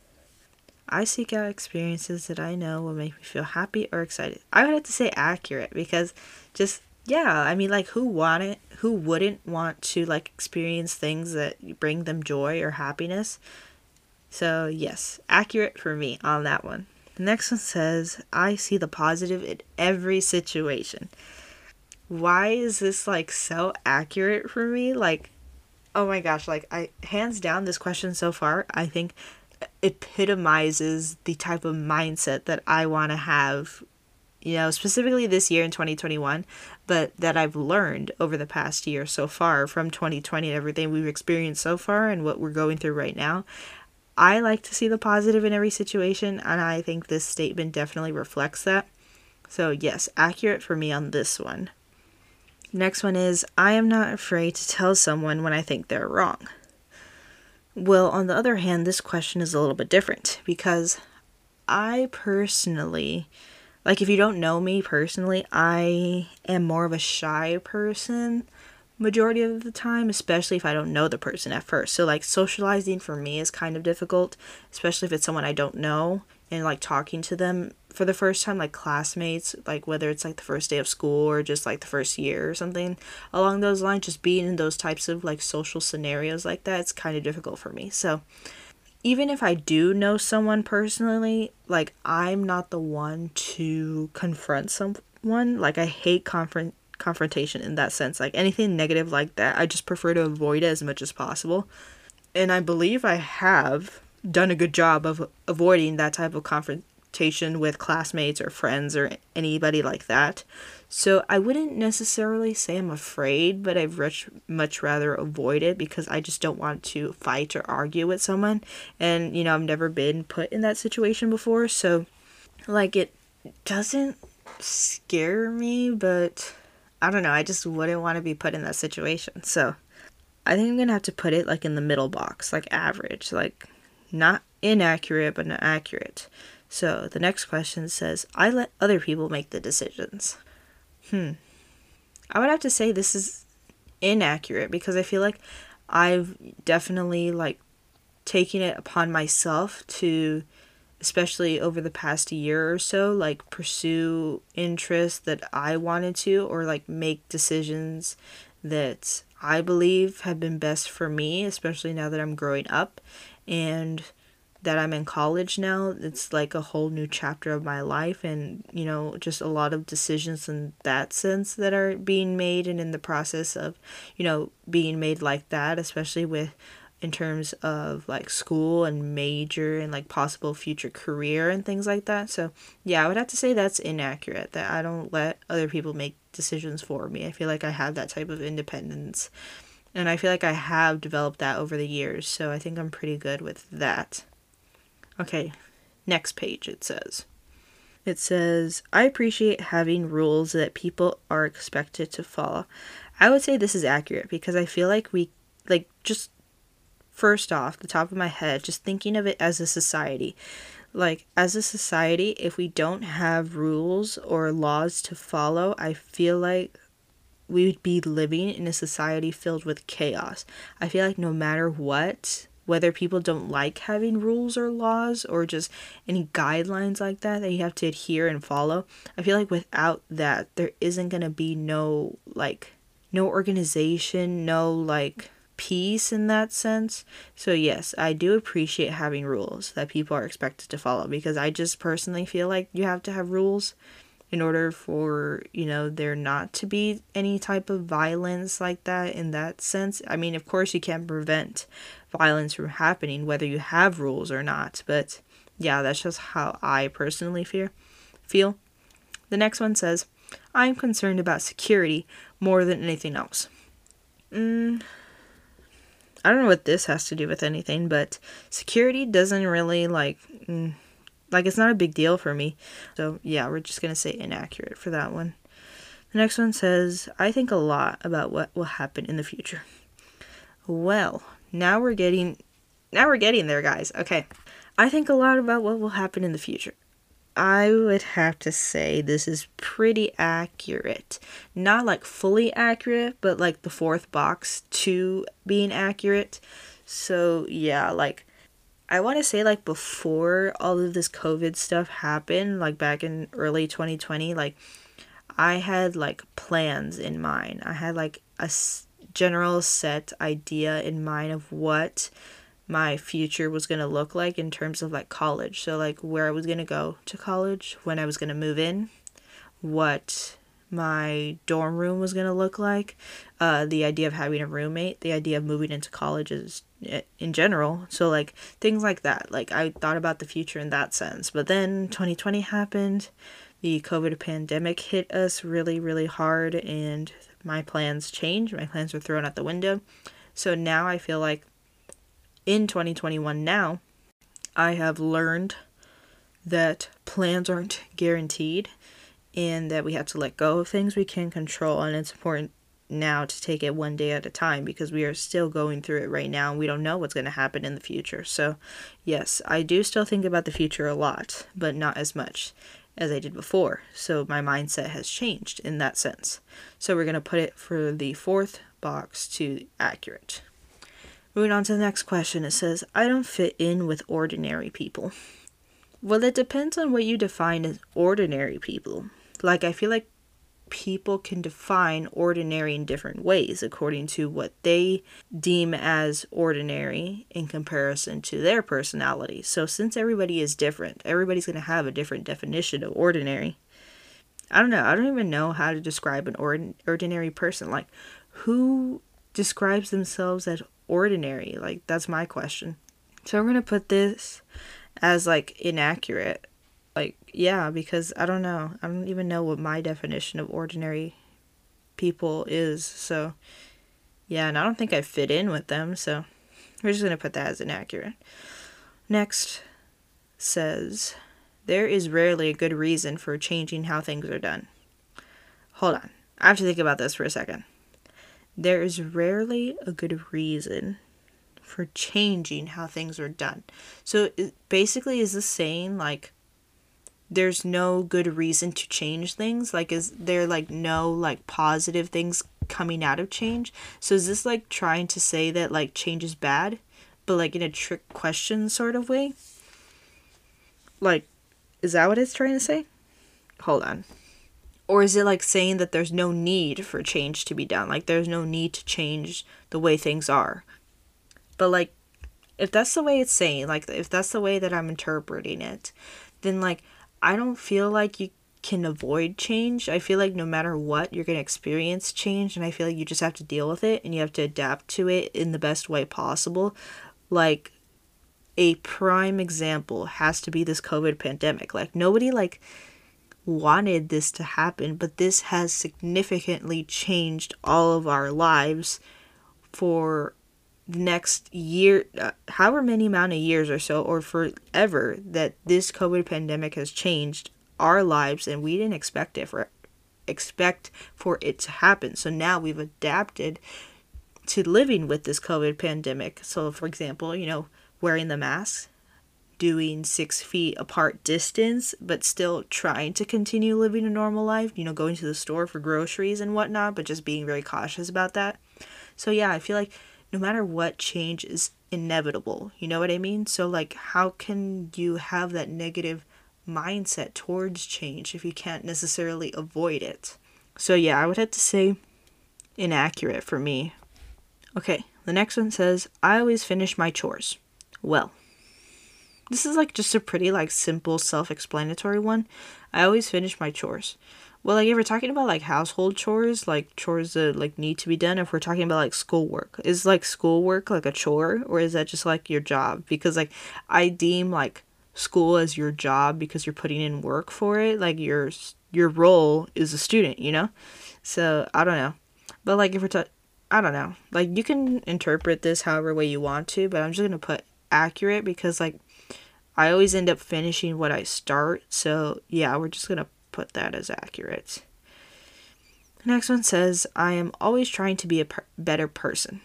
I seek out experiences that I know will make me feel happy or excited. I would have to say accurate because just yeah, I mean like who wanted who wouldn't want to like experience things that bring them joy or happiness? So, yes, accurate for me on that one. The next one says, I see the positive in every situation why is this like so accurate for me? Like, oh my gosh, like I hands down this question so far, I think epitomizes the type of mindset that I want to have, you know, specifically this year in 2021, but that I've learned over the past year so far from 2020 and everything we've experienced so far and what we're going through right now. I like to see the positive in every situation, and I think this statement definitely reflects that. So, yes, accurate for me on this one. Next one is I am not afraid to tell someone when I think they're wrong. Well, on the other hand, this question is a little bit different because I personally, like, if you don't know me personally, I am more of a shy person majority of the time, especially if I don't know the person at first. So, like, socializing for me is kind of difficult, especially if it's someone I don't know and like talking to them for the first time like classmates like whether it's like the first day of school or just like the first year or something along those lines just being in those types of like social scenarios like that it's kind of difficult for me. So even if i do know someone personally like i'm not the one to confront someone. Like i hate confront confrontation in that sense. Like anything negative like that i just prefer to avoid it as much as possible. And i believe i have done a good job of avoiding that type of confrontation with classmates or friends or anybody like that. So I wouldn't necessarily say I'm afraid, but I'd much, much rather avoid it because I just don't want to fight or argue with someone. And, you know, I've never been put in that situation before. So, like, it doesn't scare me, but I don't know. I just wouldn't want to be put in that situation. So, I think I'm going to have to put it like in the middle box, like average, like not inaccurate, but not accurate. So the next question says, I let other people make the decisions. Hmm. I would have to say this is inaccurate because I feel like I've definitely like taken it upon myself to especially over the past year or so like pursue interests that I wanted to or like make decisions that I believe have been best for me especially now that I'm growing up and that I'm in college now, it's like a whole new chapter of my life, and you know, just a lot of decisions in that sense that are being made, and in the process of, you know, being made like that, especially with in terms of like school and major and like possible future career and things like that. So, yeah, I would have to say that's inaccurate that I don't let other people make decisions for me. I feel like I have that type of independence. And I feel like I have developed that over the years, so I think I'm pretty good with that. Okay, next page it says. It says, I appreciate having rules that people are expected to follow. I would say this is accurate because I feel like we, like, just first off, the top of my head, just thinking of it as a society. Like, as a society, if we don't have rules or laws to follow, I feel like we would be living in a society filled with chaos. I feel like no matter what, whether people don't like having rules or laws or just any guidelines like that that you have to adhere and follow i feel like without that there isn't going to be no like no organization no like peace in that sense so yes i do appreciate having rules that people are expected to follow because i just personally feel like you have to have rules in order for you know there not to be any type of violence like that in that sense i mean of course you can't prevent violence from happening whether you have rules or not but yeah that's just how i personally feel feel. The next one says, I am concerned about security more than anything else. Mm, I don't know what this has to do with anything, but security doesn't really like. Mm, like, it's not a big deal for me. So, yeah, we're just gonna say inaccurate for that one. The next one says, I think a lot about what will happen in the future. Well, now we're getting now we're getting there, guys. Okay. I think a lot about what will happen in the future. I would have to say this is pretty accurate. Not like fully accurate, but like the fourth box to being accurate. So, yeah, like I want to say like before all of this COVID stuff happened, like back in early 2020, like I had like plans in mind. I had like a general set idea in mind of what my future was going to look like in terms of like college. So, like where I was going to go to college, when I was going to move in, what my dorm room was going to look like, uh, the idea of having a roommate, the idea of moving into colleges eh, in general. So, like things like that. Like, I thought about the future in that sense. But then 2020 happened, the COVID pandemic hit us really, really hard, and my plans changed. My plans were thrown out the window. So now I feel like in 2021 now, I have learned that plans aren't guaranteed and that we have to let go of things we can control. And it's important now to take it one day at a time because we are still going through it right now and we don't know what's going to happen in the future. So, yes, I do still think about the future a lot, but not as much as I did before. So, my mindset has changed in that sense. So, we're going to put it for the fourth box to accurate. Moving on to the next question, it says, I don't fit in with ordinary people. Well, it depends on what you define as ordinary people. Like, I feel like people can define ordinary in different ways according to what they deem as ordinary in comparison to their personality. So, since everybody is different, everybody's going to have a different definition of ordinary. I don't know. I don't even know how to describe an ordinary person. Like, who describes themselves as ordinary? Like, that's my question. So I'm going to put this as like inaccurate. Like, yeah, because I don't know. I don't even know what my definition of ordinary people is. So, yeah, and I don't think I fit in with them. So we're just going to put that as inaccurate. Next says, there is rarely a good reason for changing how things are done. Hold on. I have to think about this for a second. There is rarely a good reason for changing how things are done. So basically, is the saying like there's no good reason to change things? Like, is there like no like positive things coming out of change? So is this like trying to say that like change is bad, but like in a trick question sort of way? Like, is that what it's trying to say? Hold on. Or is it like saying that there's no need for change to be done? Like there's no need to change the way things are. But like if that's the way it's saying, like if that's the way that I'm interpreting it, then like I don't feel like you can avoid change. I feel like no matter what, you're going to experience change and I feel like you just have to deal with it and you have to adapt to it in the best way possible. Like a prime example has to be this COVID pandemic. Like nobody like wanted this to happen, but this has significantly changed all of our lives for next year, uh, however many amount of years or so, or forever that this COVID pandemic has changed our lives, and we didn't expect it for expect for it to happen. So now we've adapted to living with this COVID pandemic. So, for example, you know, wearing the mask, doing six feet apart distance, but still trying to continue living a normal life, you know, going to the store for groceries and whatnot, but just being very cautious about that. So, yeah, I feel like no matter what, change is inevitable. You know what I mean? So, like, how can you have that negative mindset towards change if you can't necessarily avoid it? So, yeah, I would have to say inaccurate for me. Okay, the next one says, I always finish my chores. Well, this is like just a pretty like simple self-explanatory one. I always finish my chores. Well, like if we're talking about like household chores, like chores that like need to be done, if we're talking about like schoolwork, is like schoolwork like a chore or is that just like your job? Because like I deem like school as your job because you're putting in work for it. Like your your role is a student, you know? So, I don't know. But like if we're ta- I don't know. Like you can interpret this however way you want to, but I'm just to put accurate because like I always end up finishing what I start. So, yeah, we're just to put that as accurate. The next one says, I am always trying to be a per- better person.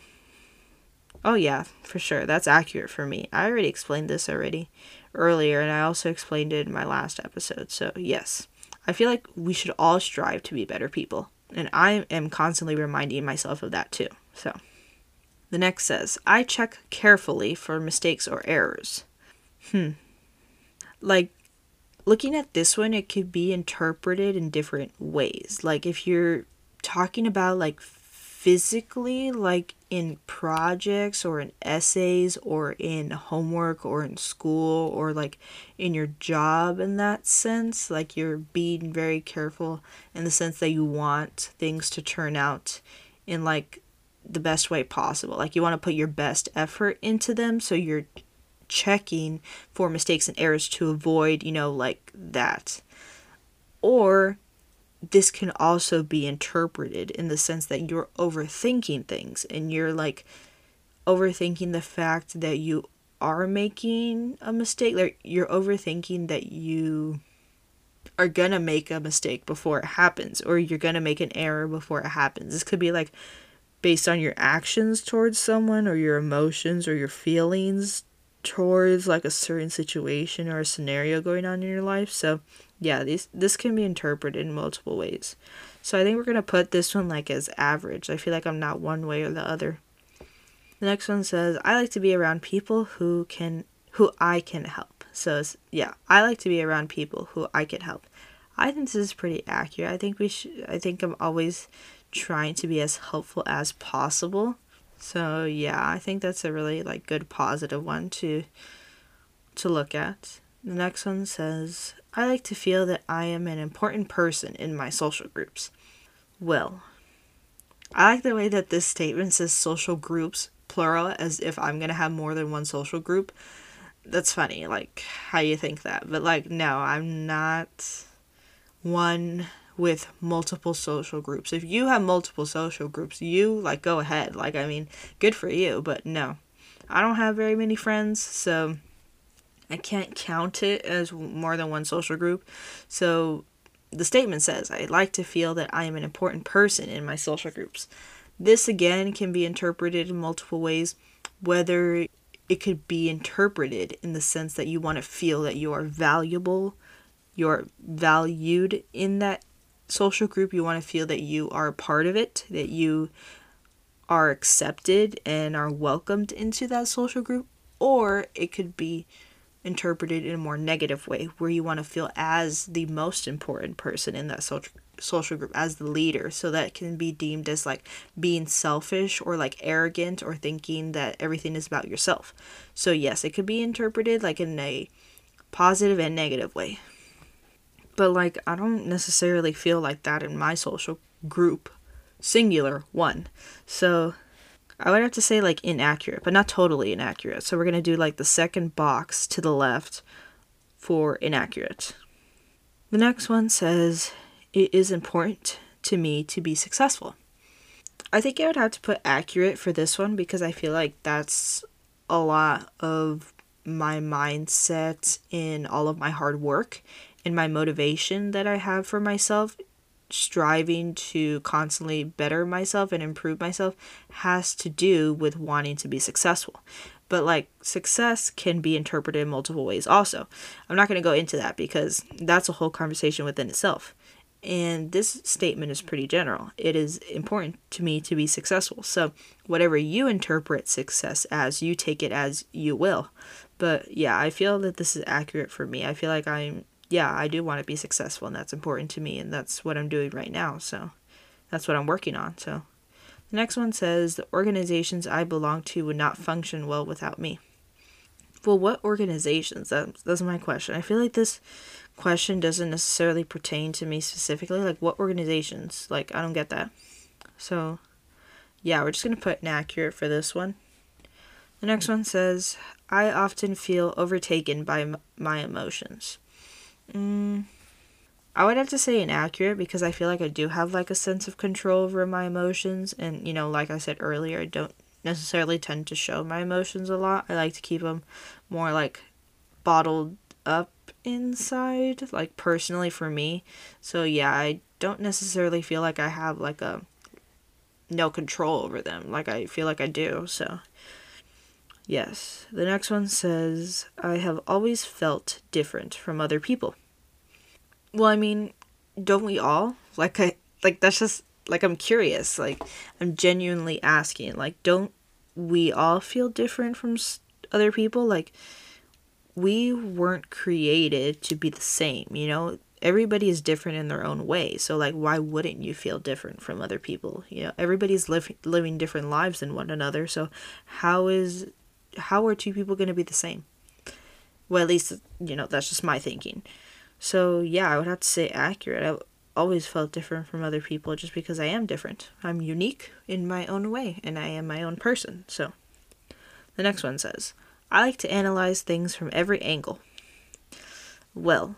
Oh, yeah, for sure. That's accurate for me. I already explained this already earlier, and I also explained it in my last episode. So, yes, I feel like we should all strive to be better people. And I am constantly reminding myself of that too. So, the next says, I check carefully for mistakes or errors. Hmm. Like, looking at this one, it could be interpreted in different ways. Like, if you're talking about, like, physically, like in projects or in essays or in homework or in school or like in your job in that sense, like you're being very careful in the sense that you want things to turn out in like the best way possible. Like you want to put your best effort into them, so you're checking for mistakes and errors to avoid, you know, like that. Or this can also be interpreted in the sense that you're overthinking things and you're like overthinking the fact that you are making a mistake like you're overthinking that you are gonna make a mistake before it happens or you're gonna make an error before it happens this could be like based on your actions towards someone or your emotions or your feelings towards like a certain situation or a scenario going on in your life so yeah, these this can be interpreted in multiple ways. So I think we're gonna put this one like as average. I feel like I'm not one way or the other. The next one says, I like to be around people who can who I can help. So yeah, I like to be around people who I can help. I think this is pretty accurate. I think we should I think I'm always trying to be as helpful as possible. So yeah, I think that's a really like good positive one to to look at. The next one says, I like to feel that I am an important person in my social groups. Well, I like the way that this statement says social groups, plural, as if I'm going to have more than one social group. That's funny, like, how you think that. But, like, no, I'm not one with multiple social groups. If you have multiple social groups, you, like, go ahead. Like, I mean, good for you, but no. I don't have very many friends, so I can't count it as more than one social group. So the statement says, I like to feel that I am an important person in my social groups. This again can be interpreted in multiple ways, whether it could be interpreted in the sense that you want to feel that you are valuable, you're valued in that social group, you want to feel that you are a part of it, that you are accepted and are welcomed into that social group, or it could be interpreted in a more negative way where you want to feel as the most important person in that social social group as the leader. So that can be deemed as like being selfish or like arrogant or thinking that everything is about yourself. So yes it could be interpreted like in a positive and negative way but like i don't necessarily feel like that in my social group singular one so I would have to say like inaccurate, but not totally inaccurate. So we're going to do like the second box to the left for inaccurate. The next one says, It is important to me to be successful. I think I would have to put accurate for this one because I feel like that's a lot of my mindset in all of my hard work and my motivation that I have for myself striving to constantly better myself and improve myself has to do with wanting to be successful. But like success can be interpreted in multiple ways also. I'm not going to go into that because that's a whole conversation within itself. And this statement is pretty general. It is important to me to be successful. So, whatever you interpret success as, you take it as you will. But yeah, I feel that this is accurate for me. I feel like I'm yeah, I do want to be successful and that's important to me and that's what I'm doing right now. So that's what I'm working on. So the next one says the organizations I belong to would not function well without me. Well, what organizations? That, that's my question. I feel like this question doesn't necessarily pertain to me specifically. Like, what organizations? Like, I don't get that. So, yeah, we're just going to put inaccurate for this one. The next one says, I often feel overtaken by my emotions. Mm, I would have to say inaccurate because I feel like I do have like a sense of control over my emotions. And, you know, like I said earlier, I don't necessarily tend to show my emotions a lot. I like to keep them more like bottled up inside, like personally for me. So, yeah, I don't necessarily feel like I have like a no control over them like I feel like I do. So, yes. The next one says, I have always felt different from other people. Well, I mean, don't we all? Like I like that's just like I'm curious. Like I'm genuinely asking. Like don't we all feel different from other people? Like we weren't created to be the same, you know? Everybody is different in their own way. So like why wouldn't you feel different from other people? You know, everybody's living living different lives than one another. So how is how are two people going to be the same? Well, at least you know, that's just my thinking. So, yeah, I would have to say accurate. I've always felt different from other people just because I am different. I'm unique in my own way, and I am my own person. So, the next one says, I like to analyze things from every angle. Well,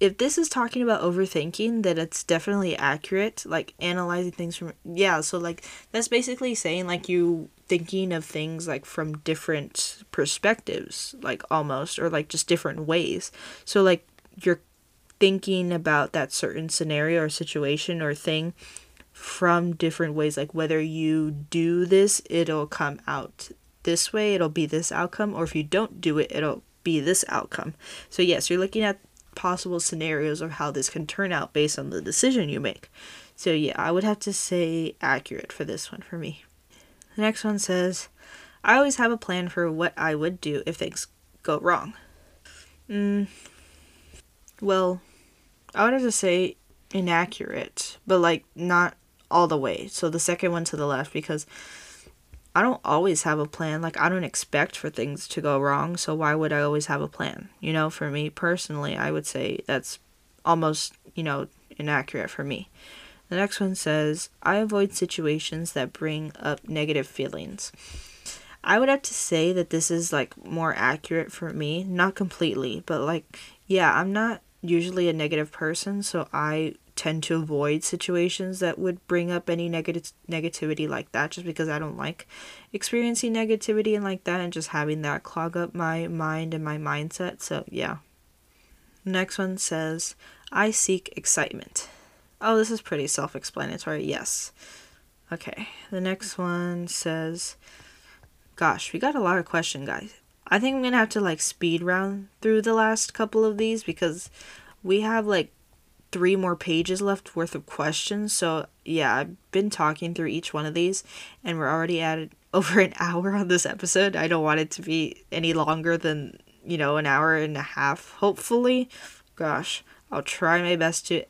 if this is talking about overthinking, then it's definitely accurate. Like analyzing things from yeah, so like that's basically saying like you thinking of things like from different perspectives, like almost, or like just different ways. So like you're thinking about that certain scenario or situation or thing from different ways like whether you do this it'll come out this way it'll be this outcome or if you don't do it it'll be this outcome so yes you're looking at possible scenarios of how this can turn out based on the decision you make. So yeah i would have to say accurate for this one for me. The next one says i always have a plan for what i would do if things go wrong. Mm, well, I would have to say inaccurate, but like not all the way. So the second one to the left because I don't always have a plan. Like I don't expect for things to go wrong, so why would I always have a plan? You know, for me personally, I would say that's almost, you know, inaccurate for me. The next one says, I avoid situations that bring up negative feelings. I would have to say that this is like more accurate for me, not completely, but like yeah, I'm not usually a negative person, so I tend to avoid situations that would bring up any negative negativity like that just because I don't like experiencing negativity and like that and just having that clog up my mind and my mindset. So, yeah. Next one says, I seek excitement. Oh, this is pretty self explanatory. Yes. Okay. The next one says, Gosh, we got a lot of question, guys. I think I'm gonna have to like speed round through the last couple of these because we have like three more pages left worth of questions. So yeah, I've been talking through each one of these and we're already at [laughs] over an hour on this episode. I don't want it to be any longer than, you know, an hour and a half, hopefully. Gosh, I'll try my best to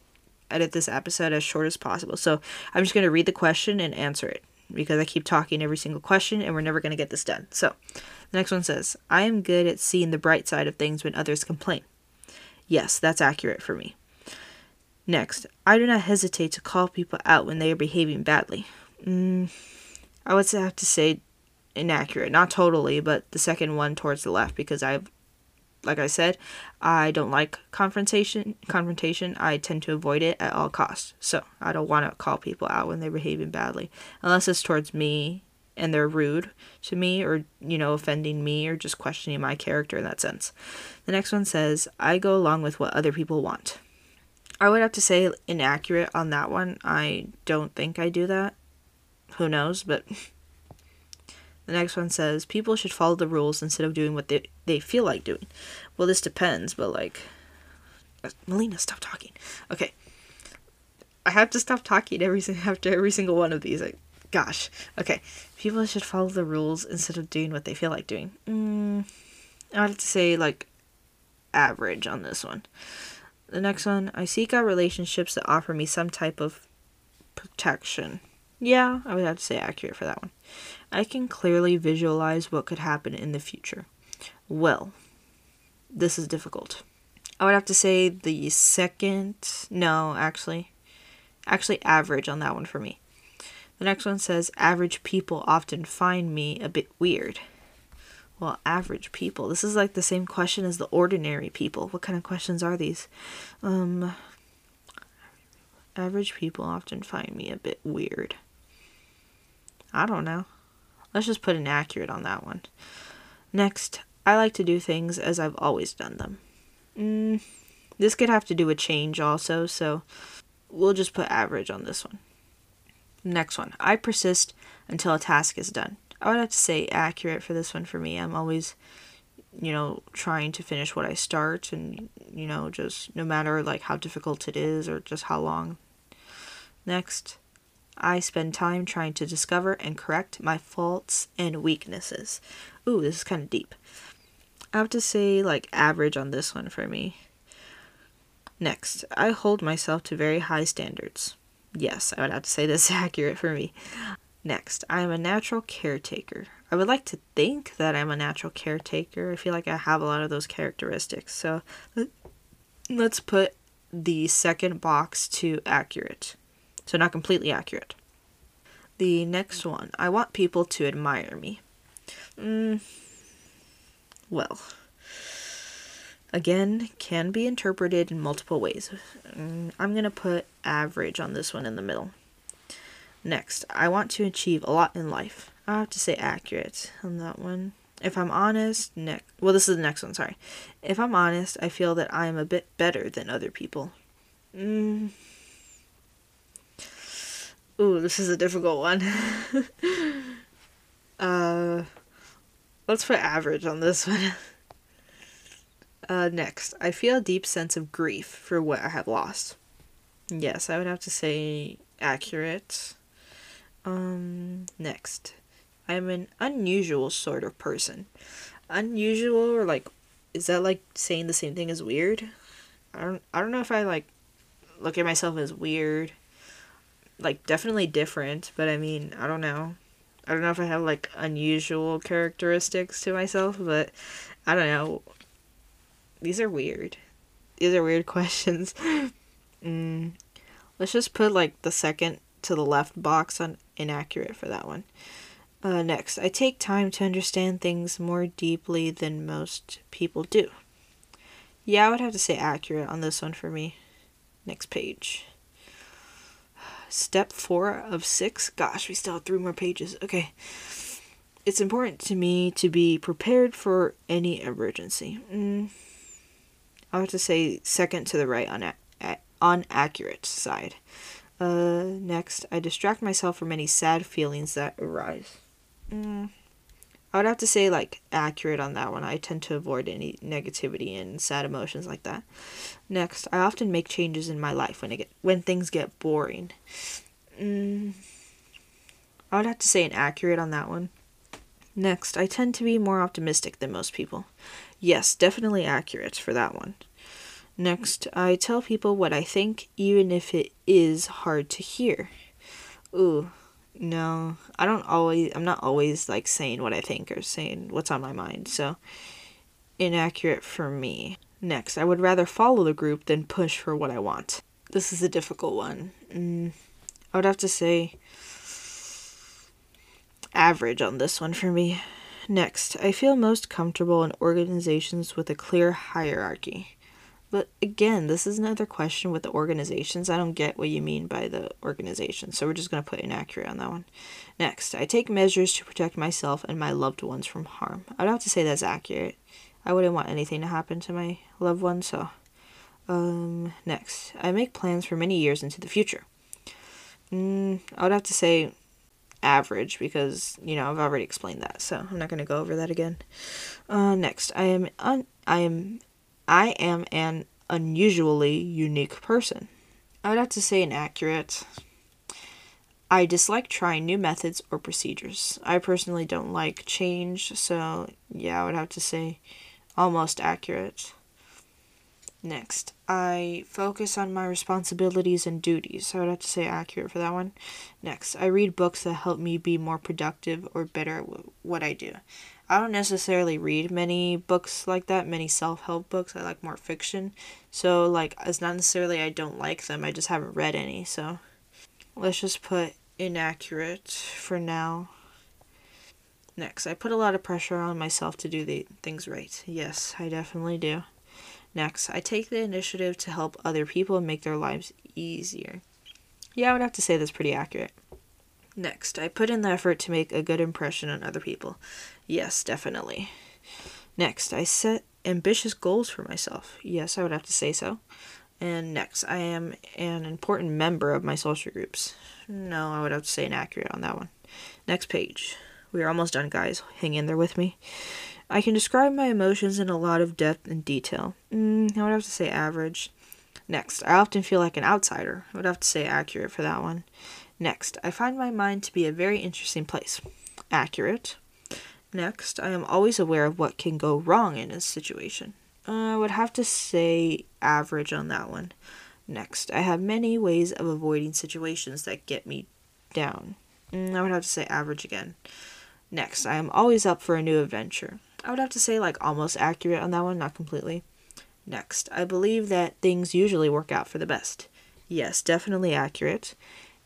edit this episode as short as possible. So I'm just going to read the question and answer it because I keep talking every single question and we're never going to get this done. So the next one says, I am good at seeing the bright side of things when others complain. Yes, that's accurate for me. Next, I do not hesitate to call people out when they are behaving badly. Mm, I would have to say inaccurate. Not totally, but the second one towards the left because I like I said, I don't like confrontation. Confrontation, I tend to avoid it at all costs. So I don't want to call people out when they're behaving badly, unless it's towards me and they're rude to me or, you know, offending me or just questioning my character in that sense. The next one says, I go along with what other people want. I would have to say inaccurate on that one. I don't think I do that. Who knows? But [laughs] the next one says, people should follow the rules instead of doing what they, they feel like doing. Well, this depends, but like. Melina, stop talking. Okay. I have to stop talking every after every single one of these. Like, gosh. Okay. People should follow the rules instead of doing what they feel like doing. Mm, I would have to say, like, average on this one. The next one, I seek out relationships that offer me some type of protection. Yeah, I would have to say accurate for that one. I can clearly visualize what could happen in the future. Well, this is difficult. I would have to say the second, no, actually, actually average on that one for me. The next one says, average people often find me a bit weird. Well, average people. This is like the same question as the ordinary people. What kind of questions are these? Um, average people often find me a bit weird. I don't know. Let's just put inaccurate on that one. Next, I like to do things as I've always done them. Mm, this could have to do with change also, so we'll just put average on this one. Next one. I persist until a task is done. I would have to say accurate for this one for me. I'm always, you know, trying to finish what I start and, you know, just no matter like how difficult it is or just how long. Next, I spend time trying to discover and correct my faults and weaknesses. Ooh, this is kind of deep. I have to say, like, average on this one for me. Next, I hold myself to very high standards. Yes, I would have to say this is [laughs] accurate for me. Next, I am a natural caretaker. I would like to think that I'm a natural caretaker. I feel like I have a lot of those characteristics. So let's put the second box to accurate. So, not completely accurate. The next one, I want people to admire me. Mm, well, again, can be interpreted in multiple ways. Mm, I'm going to put average on this one in the middle. Next, I want to achieve a lot in life. I have to say accurate on that one. If I'm honest, next well, this is the next one. Sorry. If I'm honest, I feel that I am a bit better than other people. Mm, Ooh, this is a difficult one. [laughs] uh, let's put average on this one. [laughs] Uh, next, I feel a deep sense of grief for what I have lost. Yes, I would have to say accurate. Um, next, I'm an unusual sort of person. Unusual or like, is that like saying the same thing as weird? I don't. I don't know if I like look at myself as weird like definitely different, but I mean, I don't know. I don't know if I have like unusual characteristics to myself, but I don't know. These are weird. These are weird [laughs] questions. mm, let's just put like the second to the left box on inaccurate for that one. Uh, next, I take time to understand things more deeply than most people do. Yeah, I would have to say accurate on this one for me. Next page. Step four of six. Gosh, we still have three more pages. Okay. It's important to me to be prepared for any emergency. Mm. I have to say second to the right on a- on accurate side. Uh, next, I distract myself from any sad feelings that arise. Mm. I would have to say like accurate on that one. I tend to avoid any negativity and sad emotions like that. Next, I often make changes in my life when it get when things get boring. Mm, I would have to say inaccurate on that one. Next, I tend to be more optimistic than most people. Yes, definitely accurate for that one. Next, I tell people what I think, even if it is hard to hear. Ooh, no, I don't always, I'm not always like saying what I think or saying what's on my mind, so inaccurate for me. Next, I would rather follow the group than push for what I want. This is a difficult one. Mm, I would have to say average on this one for me. Next, I feel most comfortable in organizations with a clear hierarchy. But again, this is another question with the organizations. I don't get what you mean by the organization, so we're just going to put inaccurate on that one. Next, I take measures to protect myself and my loved ones from harm. I'd have to say that's accurate. I wouldn't want anything to happen to my loved ones, so. Um, next, I make plans for many years into the future. Mm, I would have to say average because you know I've already explained that, so I'm not going to go over that again. Uh, next, I am un- I am I am an unusually unique person. I would have to say inaccurate. I dislike trying new methods or procedures. I personally don't like change, so yeah, I would have to say almost accurate. Next, I focus on my responsibilities and duties. I would have to say accurate for that one. Next, I read books that help me be more productive or better at what I do. I don't necessarily read many books like that, many self help books. I like more fiction. So, like, it's not necessarily I don't like them, I just haven't read any. So, let's just put inaccurate for now. Next, I put a lot of pressure on myself to do the things right. Yes, I definitely do. Next, I take the initiative to help other people and make their lives easier. Yeah, I would have to say that's pretty accurate. Next, I put in the effort to make a good impression on other people. Yes, definitely. Next, I set ambitious goals for myself. Yes, I would have to say so. And next, I am an important member of my social groups. No, I would have to say inaccurate on that one. Next page. We are almost done, guys. Hang in there with me. I can describe my emotions in a lot of depth and detail. Mm, I would have to say average. Next, I often feel like an outsider. I would have to say accurate for that one. Next, I find my mind to be a very interesting place. Accurate. Next, I am always aware of what can go wrong in a situation. Uh, I would have to say average on that one. Next, I have many ways of avoiding situations that get me down. Mm, I would have to say average again. Next, I am always up for a new adventure. I would have to say like almost accurate on that one, not completely. Next, I believe that things usually work out for the best. Yes, definitely accurate.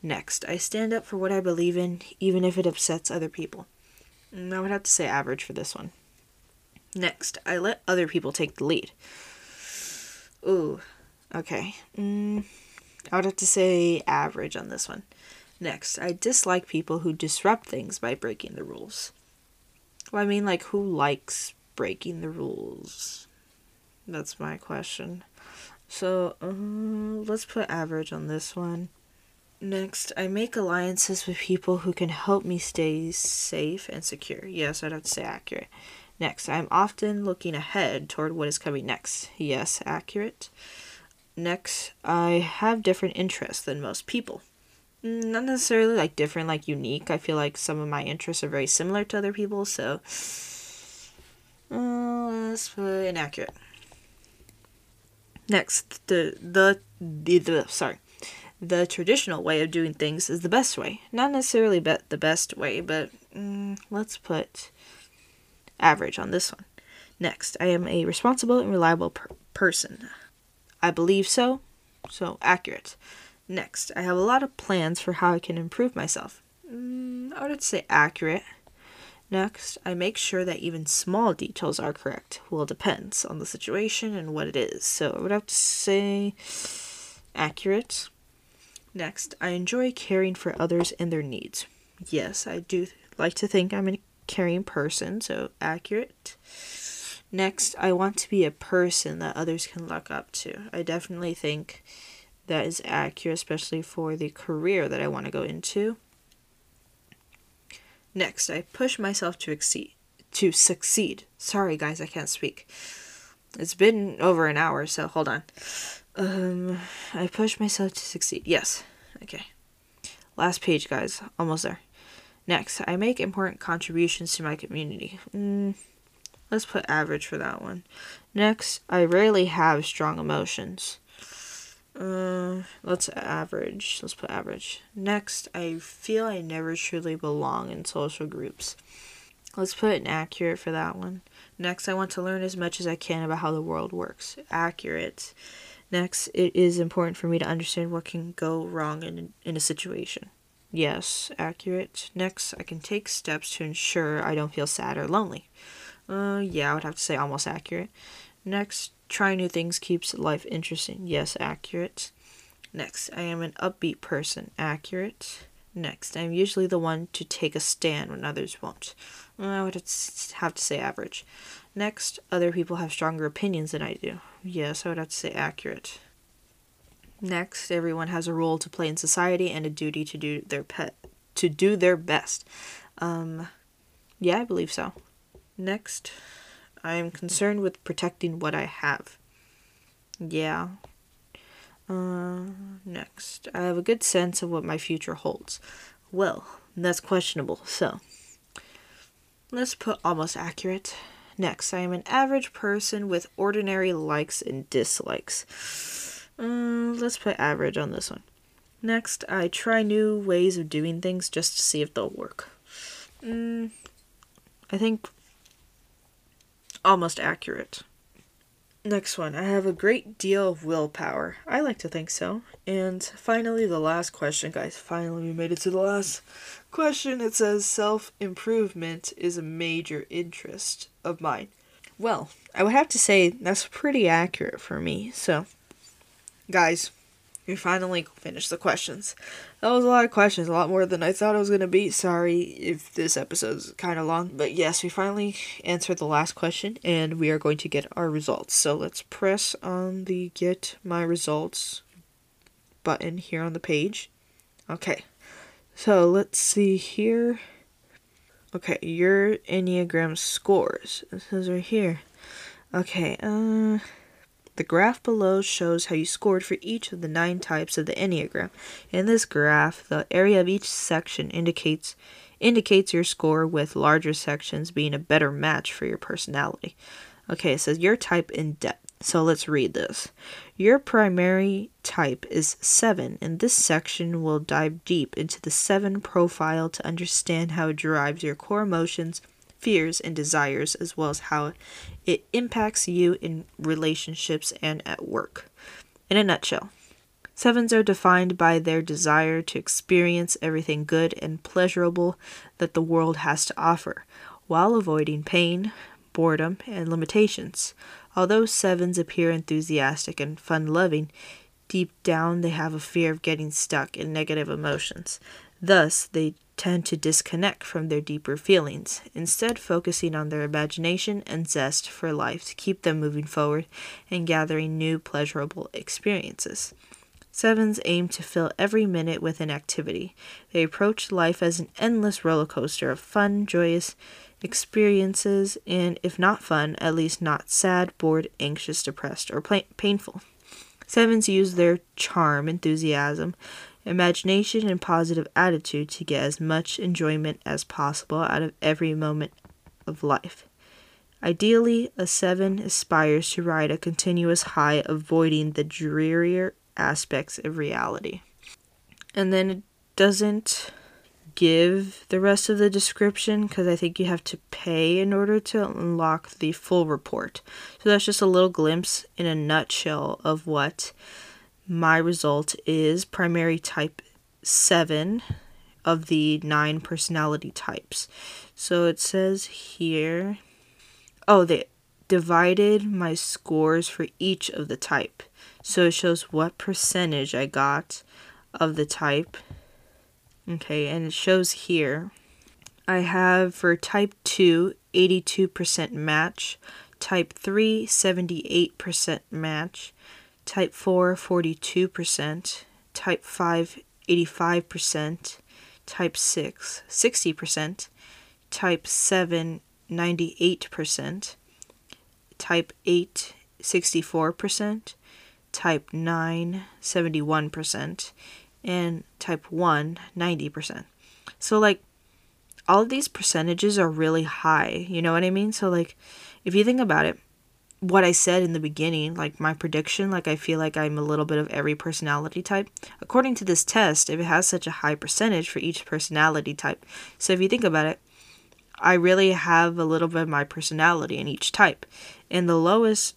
Next, I stand up for what I believe in, even if it upsets other people. I would have to say average for this one. Next, I let other people take the lead. Ooh, okay. Mm, I would have to say average on this one. Next, I dislike people who disrupt things by breaking the rules. Well, I mean, like, who likes breaking the rules? That's my question. So, uh, let's put average on this one. Next, I make alliances with people who can help me stay safe and secure. Yes, I'd have to say accurate. Next, I'm often looking ahead toward what is coming next. Yes, accurate. Next, I have different interests than most people. Mm, not necessarily like different, like unique. I feel like some of my interests are very similar to other people, so uh, let's put inaccurate. Next, the, the the the sorry, the traditional way of doing things is the best way. Not necessarily be- the best way, but mm, let's put average on this one. Next, I am a responsible and reliable per- person. I believe so, so accurate. Next, I have a lot of plans for how I can improve myself. Mm, I would say accurate. Next, I make sure that even small details are correct. Well, it depends on the situation and what it is. So I would have to say accurate. Next, I enjoy caring for others and their needs. Yes, I do like to think I'm a caring person, so accurate. Next, I want to be a person that others can look up to. I definitely think that is accurate, especially for the career that I want to go into. Next, I push myself to exceed to succeed. Sorry guys, I can't speak. It's been over an hour, so hold on. Um I push myself to succeed. Yes. Okay. Last page, guys. Almost there. Next, I make important contributions to my community. Mm, let's put average for that one. Next, I rarely have strong emotions. Uh, let's average. Let's put average. Next, I feel I never truly belong in social groups. Let's put inaccurate for that one. Next, I want to learn as much as I can about how the world works. Accurate. Next, it is important for me to understand what can go wrong in, in a situation. Yes, accurate. Next, I can take steps to ensure I don't feel sad or lonely. Uh, yeah, I would have to say almost accurate. Next, try new things keeps life interesting. Yes, accurate. Next, I am an upbeat person. Accurate. Next, I am usually the one to take a stand when others won't. I would have to say average. Next, other people have stronger opinions than I do. Yes, I would have to say accurate. Next, everyone has a role to play in society and a duty to do their pet to do their best. Um, yeah, I believe so. Next, I am concerned with protecting what I have. Yeah. Uh, next, I have a good sense of what my future holds. Well, that's questionable, so let's put almost accurate. Next, I am an average person with ordinary likes and dislikes. Uh, let's put average on this one. Next, I try new ways of doing things just to see if they'll work. Mm, I think almost accurate. Next one. I have a great deal of willpower. I like to think so. And finally, the last question, guys. Finally, we made it to the last question it says self improvement is a major interest of mine. Well, I would have to say that's pretty accurate for me. So, guys, we finally finished the questions. That was a lot of questions, a lot more than I thought it was going to be. Sorry if this episode's kind of long. But yes, we finally answered the last question and we are going to get our results. So let's press on the get my results button here on the page. Okay. So let's see here. Okay, your Enneagram scores. This is right here. Okay, uh the graph below shows how you scored for each of the nine types of the Enneagram. In this graph, the area of each section indicates indicates your score with larger sections being a better match for your personality. Okay, it says your type in depth. So let's read this. Your primary type is 7, and this section will dive deep into the 7 profile to understand how it drives your core emotions, fears, and desires, as well as how it impacts you in relationships and at work. In a nutshell, sevens are defined by their desire to experience everything good and pleasurable that the world has to offer, while avoiding pain, boredom, and limitations. Although sevens appear enthusiastic and fun loving, deep down they have a fear of getting stuck in negative emotions. Thus, they tend to disconnect from their deeper feelings, instead, focusing on their imagination and zest for life to keep them moving forward and gathering new pleasurable experiences. Sevens aim to fill every minute with an activity. They approach life as an endless roller coaster of fun, joyous experiences, and if not fun, at least not sad, bored, anxious, depressed, or painful. Sevens use their charm, enthusiasm, imagination, and positive attitude to get as much enjoyment as possible out of every moment of life. Ideally, a seven aspires to ride a continuous high, avoiding the drearier aspects of reality. And then it doesn't give the rest of the description because I think you have to pay in order to unlock the full report. So that's just a little glimpse in a nutshell of what my result is primary type 7 of the nine personality types. So it says here, oh, they divided my scores for each of the type. So it shows what percentage I got of the type. Okay, and it shows here I have for type 2 82% match, type 3 78% match, type 4 42%, type 5 85%, type 6 60%, type 7 98%, type 8 64%, type 9 71%, and type 1 90%. So like all of these percentages are really high, you know what I mean? So like if you think about it, what I said in the beginning, like my prediction, like I feel like I'm a little bit of every personality type. According to this test, if it has such a high percentage for each personality type. So if you think about it, I really have a little bit of my personality in each type. And the lowest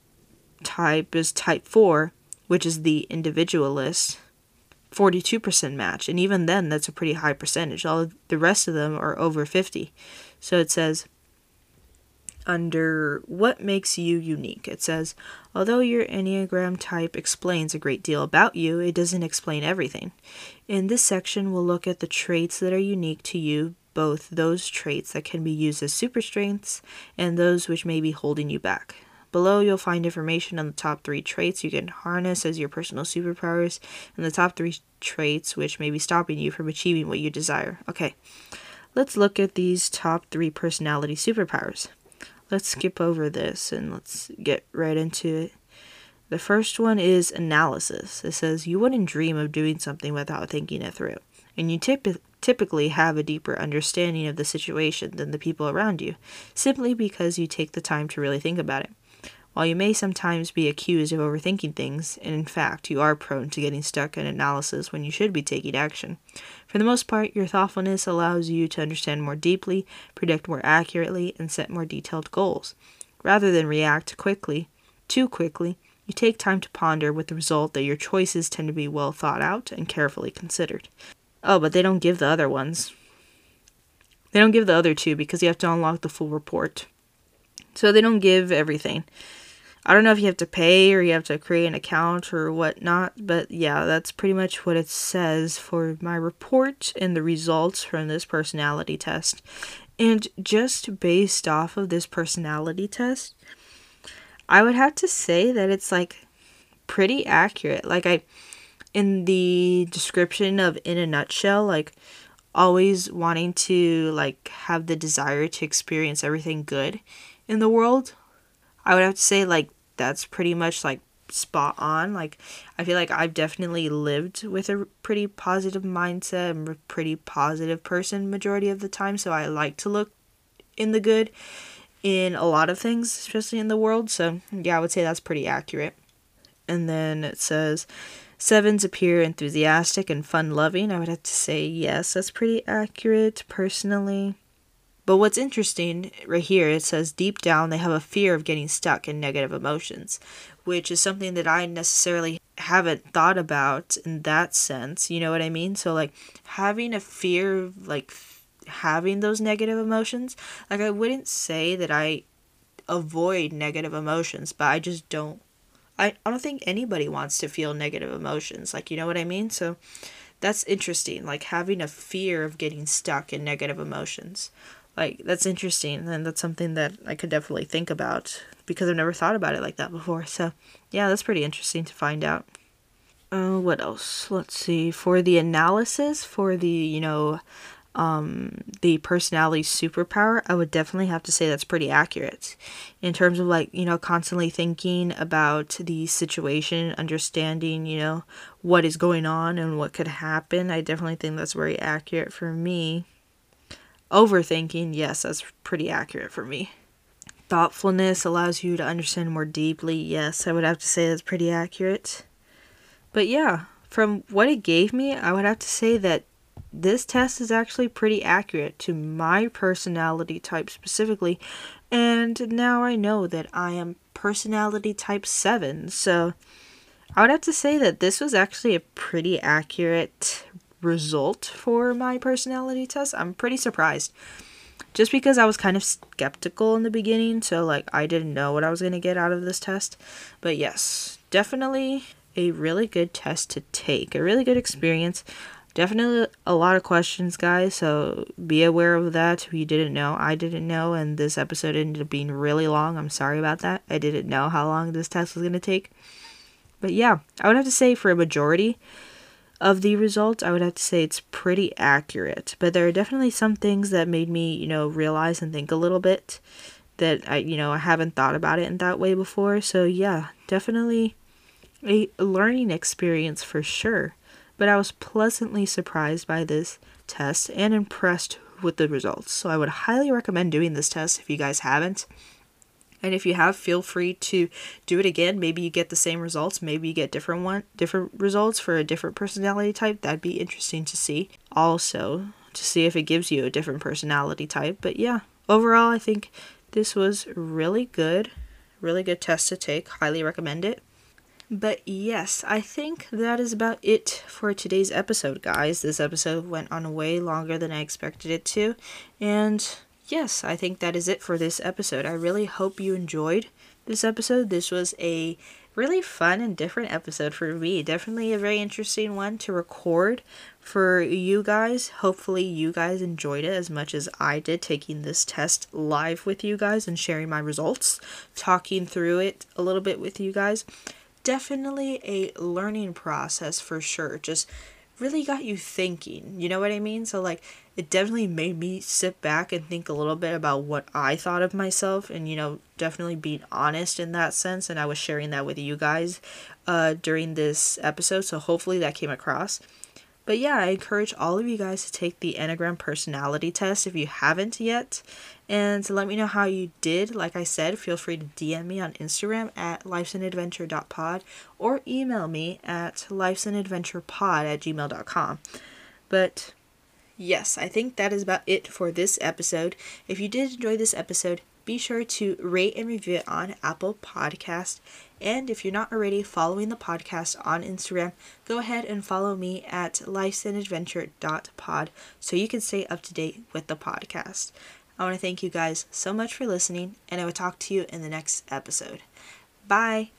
type is type 4, which is the individualist, 42% match. And even then, that's a pretty high percentage. All the rest of them are over 50. So it says under what makes you unique. It says, although your Enneagram type explains a great deal about you, it doesn't explain everything. In this section, we'll look at the traits that are unique to you, both those traits that can be used as super strengths and those which may be holding you back. Below, you'll find information on the top three traits you can harness as your personal superpowers and the top three traits which may be stopping you from achieving what you desire. Okay, let's look at these top three personality superpowers let's skip over this and let's get right into it. The first one is analysis. It says you wouldn't dream of doing something without thinking it through, and you tip- typically have a deeper understanding of the situation than the people around you, simply because you take the time to really think about it. While you may sometimes be accused of overthinking things, and in fact you are prone to getting stuck in analysis when you should be taking action, for the most part, your thoughtfulness allows you to understand more deeply, predict more accurately, and set more detailed goals. Rather than react quickly, too quickly, you take time to ponder with the result that your choices tend to be well thought out and carefully considered. Oh, but they don't give the other ones. They don't give the other two because you have to unlock the full report. So they don't give everything. I don't know if you have to pay or you have to create an account or whatnot, but yeah, that's pretty much what it says for my report and the results from this personality test. And just based off of this personality test, I would have to say that it's like pretty accurate. Like, I, in the description of In a Nutshell, like, always wanting to like have the desire to experience everything good in the world i would have to say like that's pretty much like spot on like i feel like i've definitely lived with a pretty positive mindset i'm a pretty positive person majority of the time so i like to look in the good in a lot of things especially in the world so yeah i would say that's pretty accurate and then it says Sevens appear enthusiastic and fun loving. I would have to say yes, that's pretty accurate personally. But what's interesting right here, it says deep down they have a fear of getting stuck in negative emotions, which is something that I necessarily haven't thought about in that sense. You know what I mean? So, like, having a fear of, like, having those negative emotions, like, I wouldn't say that I avoid negative emotions, but I just don't I, I don't think anybody wants to feel negative emotions. Like, you know what I mean? So that's interesting. Like having a fear of getting stuck in negative emotions. Like, that's interesting. And that's something that I could definitely think about because I've never thought about it like that before. So, yeah, that's pretty interesting to find out. Uh, what else? Let's see. For the analysis, for the, you know, um, the personality superpower, I would definitely have to say that's pretty accurate. In terms of like, you know, constantly thinking about the situation, understanding, you know, what is going on and what could happen, I definitely think that's very accurate for me. Overthinking, yes, that's pretty accurate for me. Thoughtfulness allows you to understand more deeply, yes, I would have to say that's pretty accurate. But yeah, from what it gave me, I would have to say that this test is actually pretty accurate to my personality type specifically. And now I know that I am personality type 7. So I would have to say that this was actually a pretty accurate result for my personality test. I'm pretty surprised. Just because I was kind of skeptical in the beginning, so like I didn't know what I was going to get out of this test. But yes, definitely a really good test to take, a really good experience definitely a lot of questions, guys. So be aware of that. If you didn't know, I didn't know, and this episode ended up being really long. I'm sorry about that. I didn't know how long this test was going to take. But yeah, I would have to say for a majority of the results, I would have to say it's pretty accurate. But there are definitely some things that made me, you know, realize and think a little bit that I, you know, I haven't thought about it in that way before. So yeah, definitely a learning experience for sure but I was pleasantly surprised by this test and impressed with the results. So I would highly recommend doing this test if you guys haven't. And if you have, feel free to do it again. Maybe you get the same results. Maybe you get different one, different results for a different personality type. That'd be interesting to see. Also, to see if it gives you a different personality type. But yeah, overall, I think this was really good. Really good test to take. Highly recommend it. But yes, I think that is about it for today's episode, guys. This episode went on way longer than I expected it to. And yes, I think that is it for this episode. I really hope you enjoyed this episode. This was a really fun and different episode for me. Definitely a very interesting one to record for you guys. Hopefully, you guys enjoyed it as much as I did taking this test live with you guys and sharing my results, talking through it a little bit with you guys definitely a learning process for sure. Just really got you thinking. You know what I mean? So like it definitely made me sit back and think a little bit about what I thought of myself and you know, definitely being honest in that sense and I was sharing that with you guys uh during this episode. So hopefully that came across. But yeah, I encourage all of you guys to take the Enneagram personality test if you haven't yet. And to let me know how you did, like I said, feel free to DM me on Instagram at lifesanadventure.pod or email me at lifesanadventurepod at gmail.com. But yes, I think that is about it for this episode. If you did enjoy this episode, be sure to rate and review it on Apple Podcast. And if you're not already following the podcast on Instagram, go ahead and follow me at lifesanadventure.pod so you can stay up to date with the podcast. I want to thank you guys so much for listening, and I will talk to you in the next episode. Bye.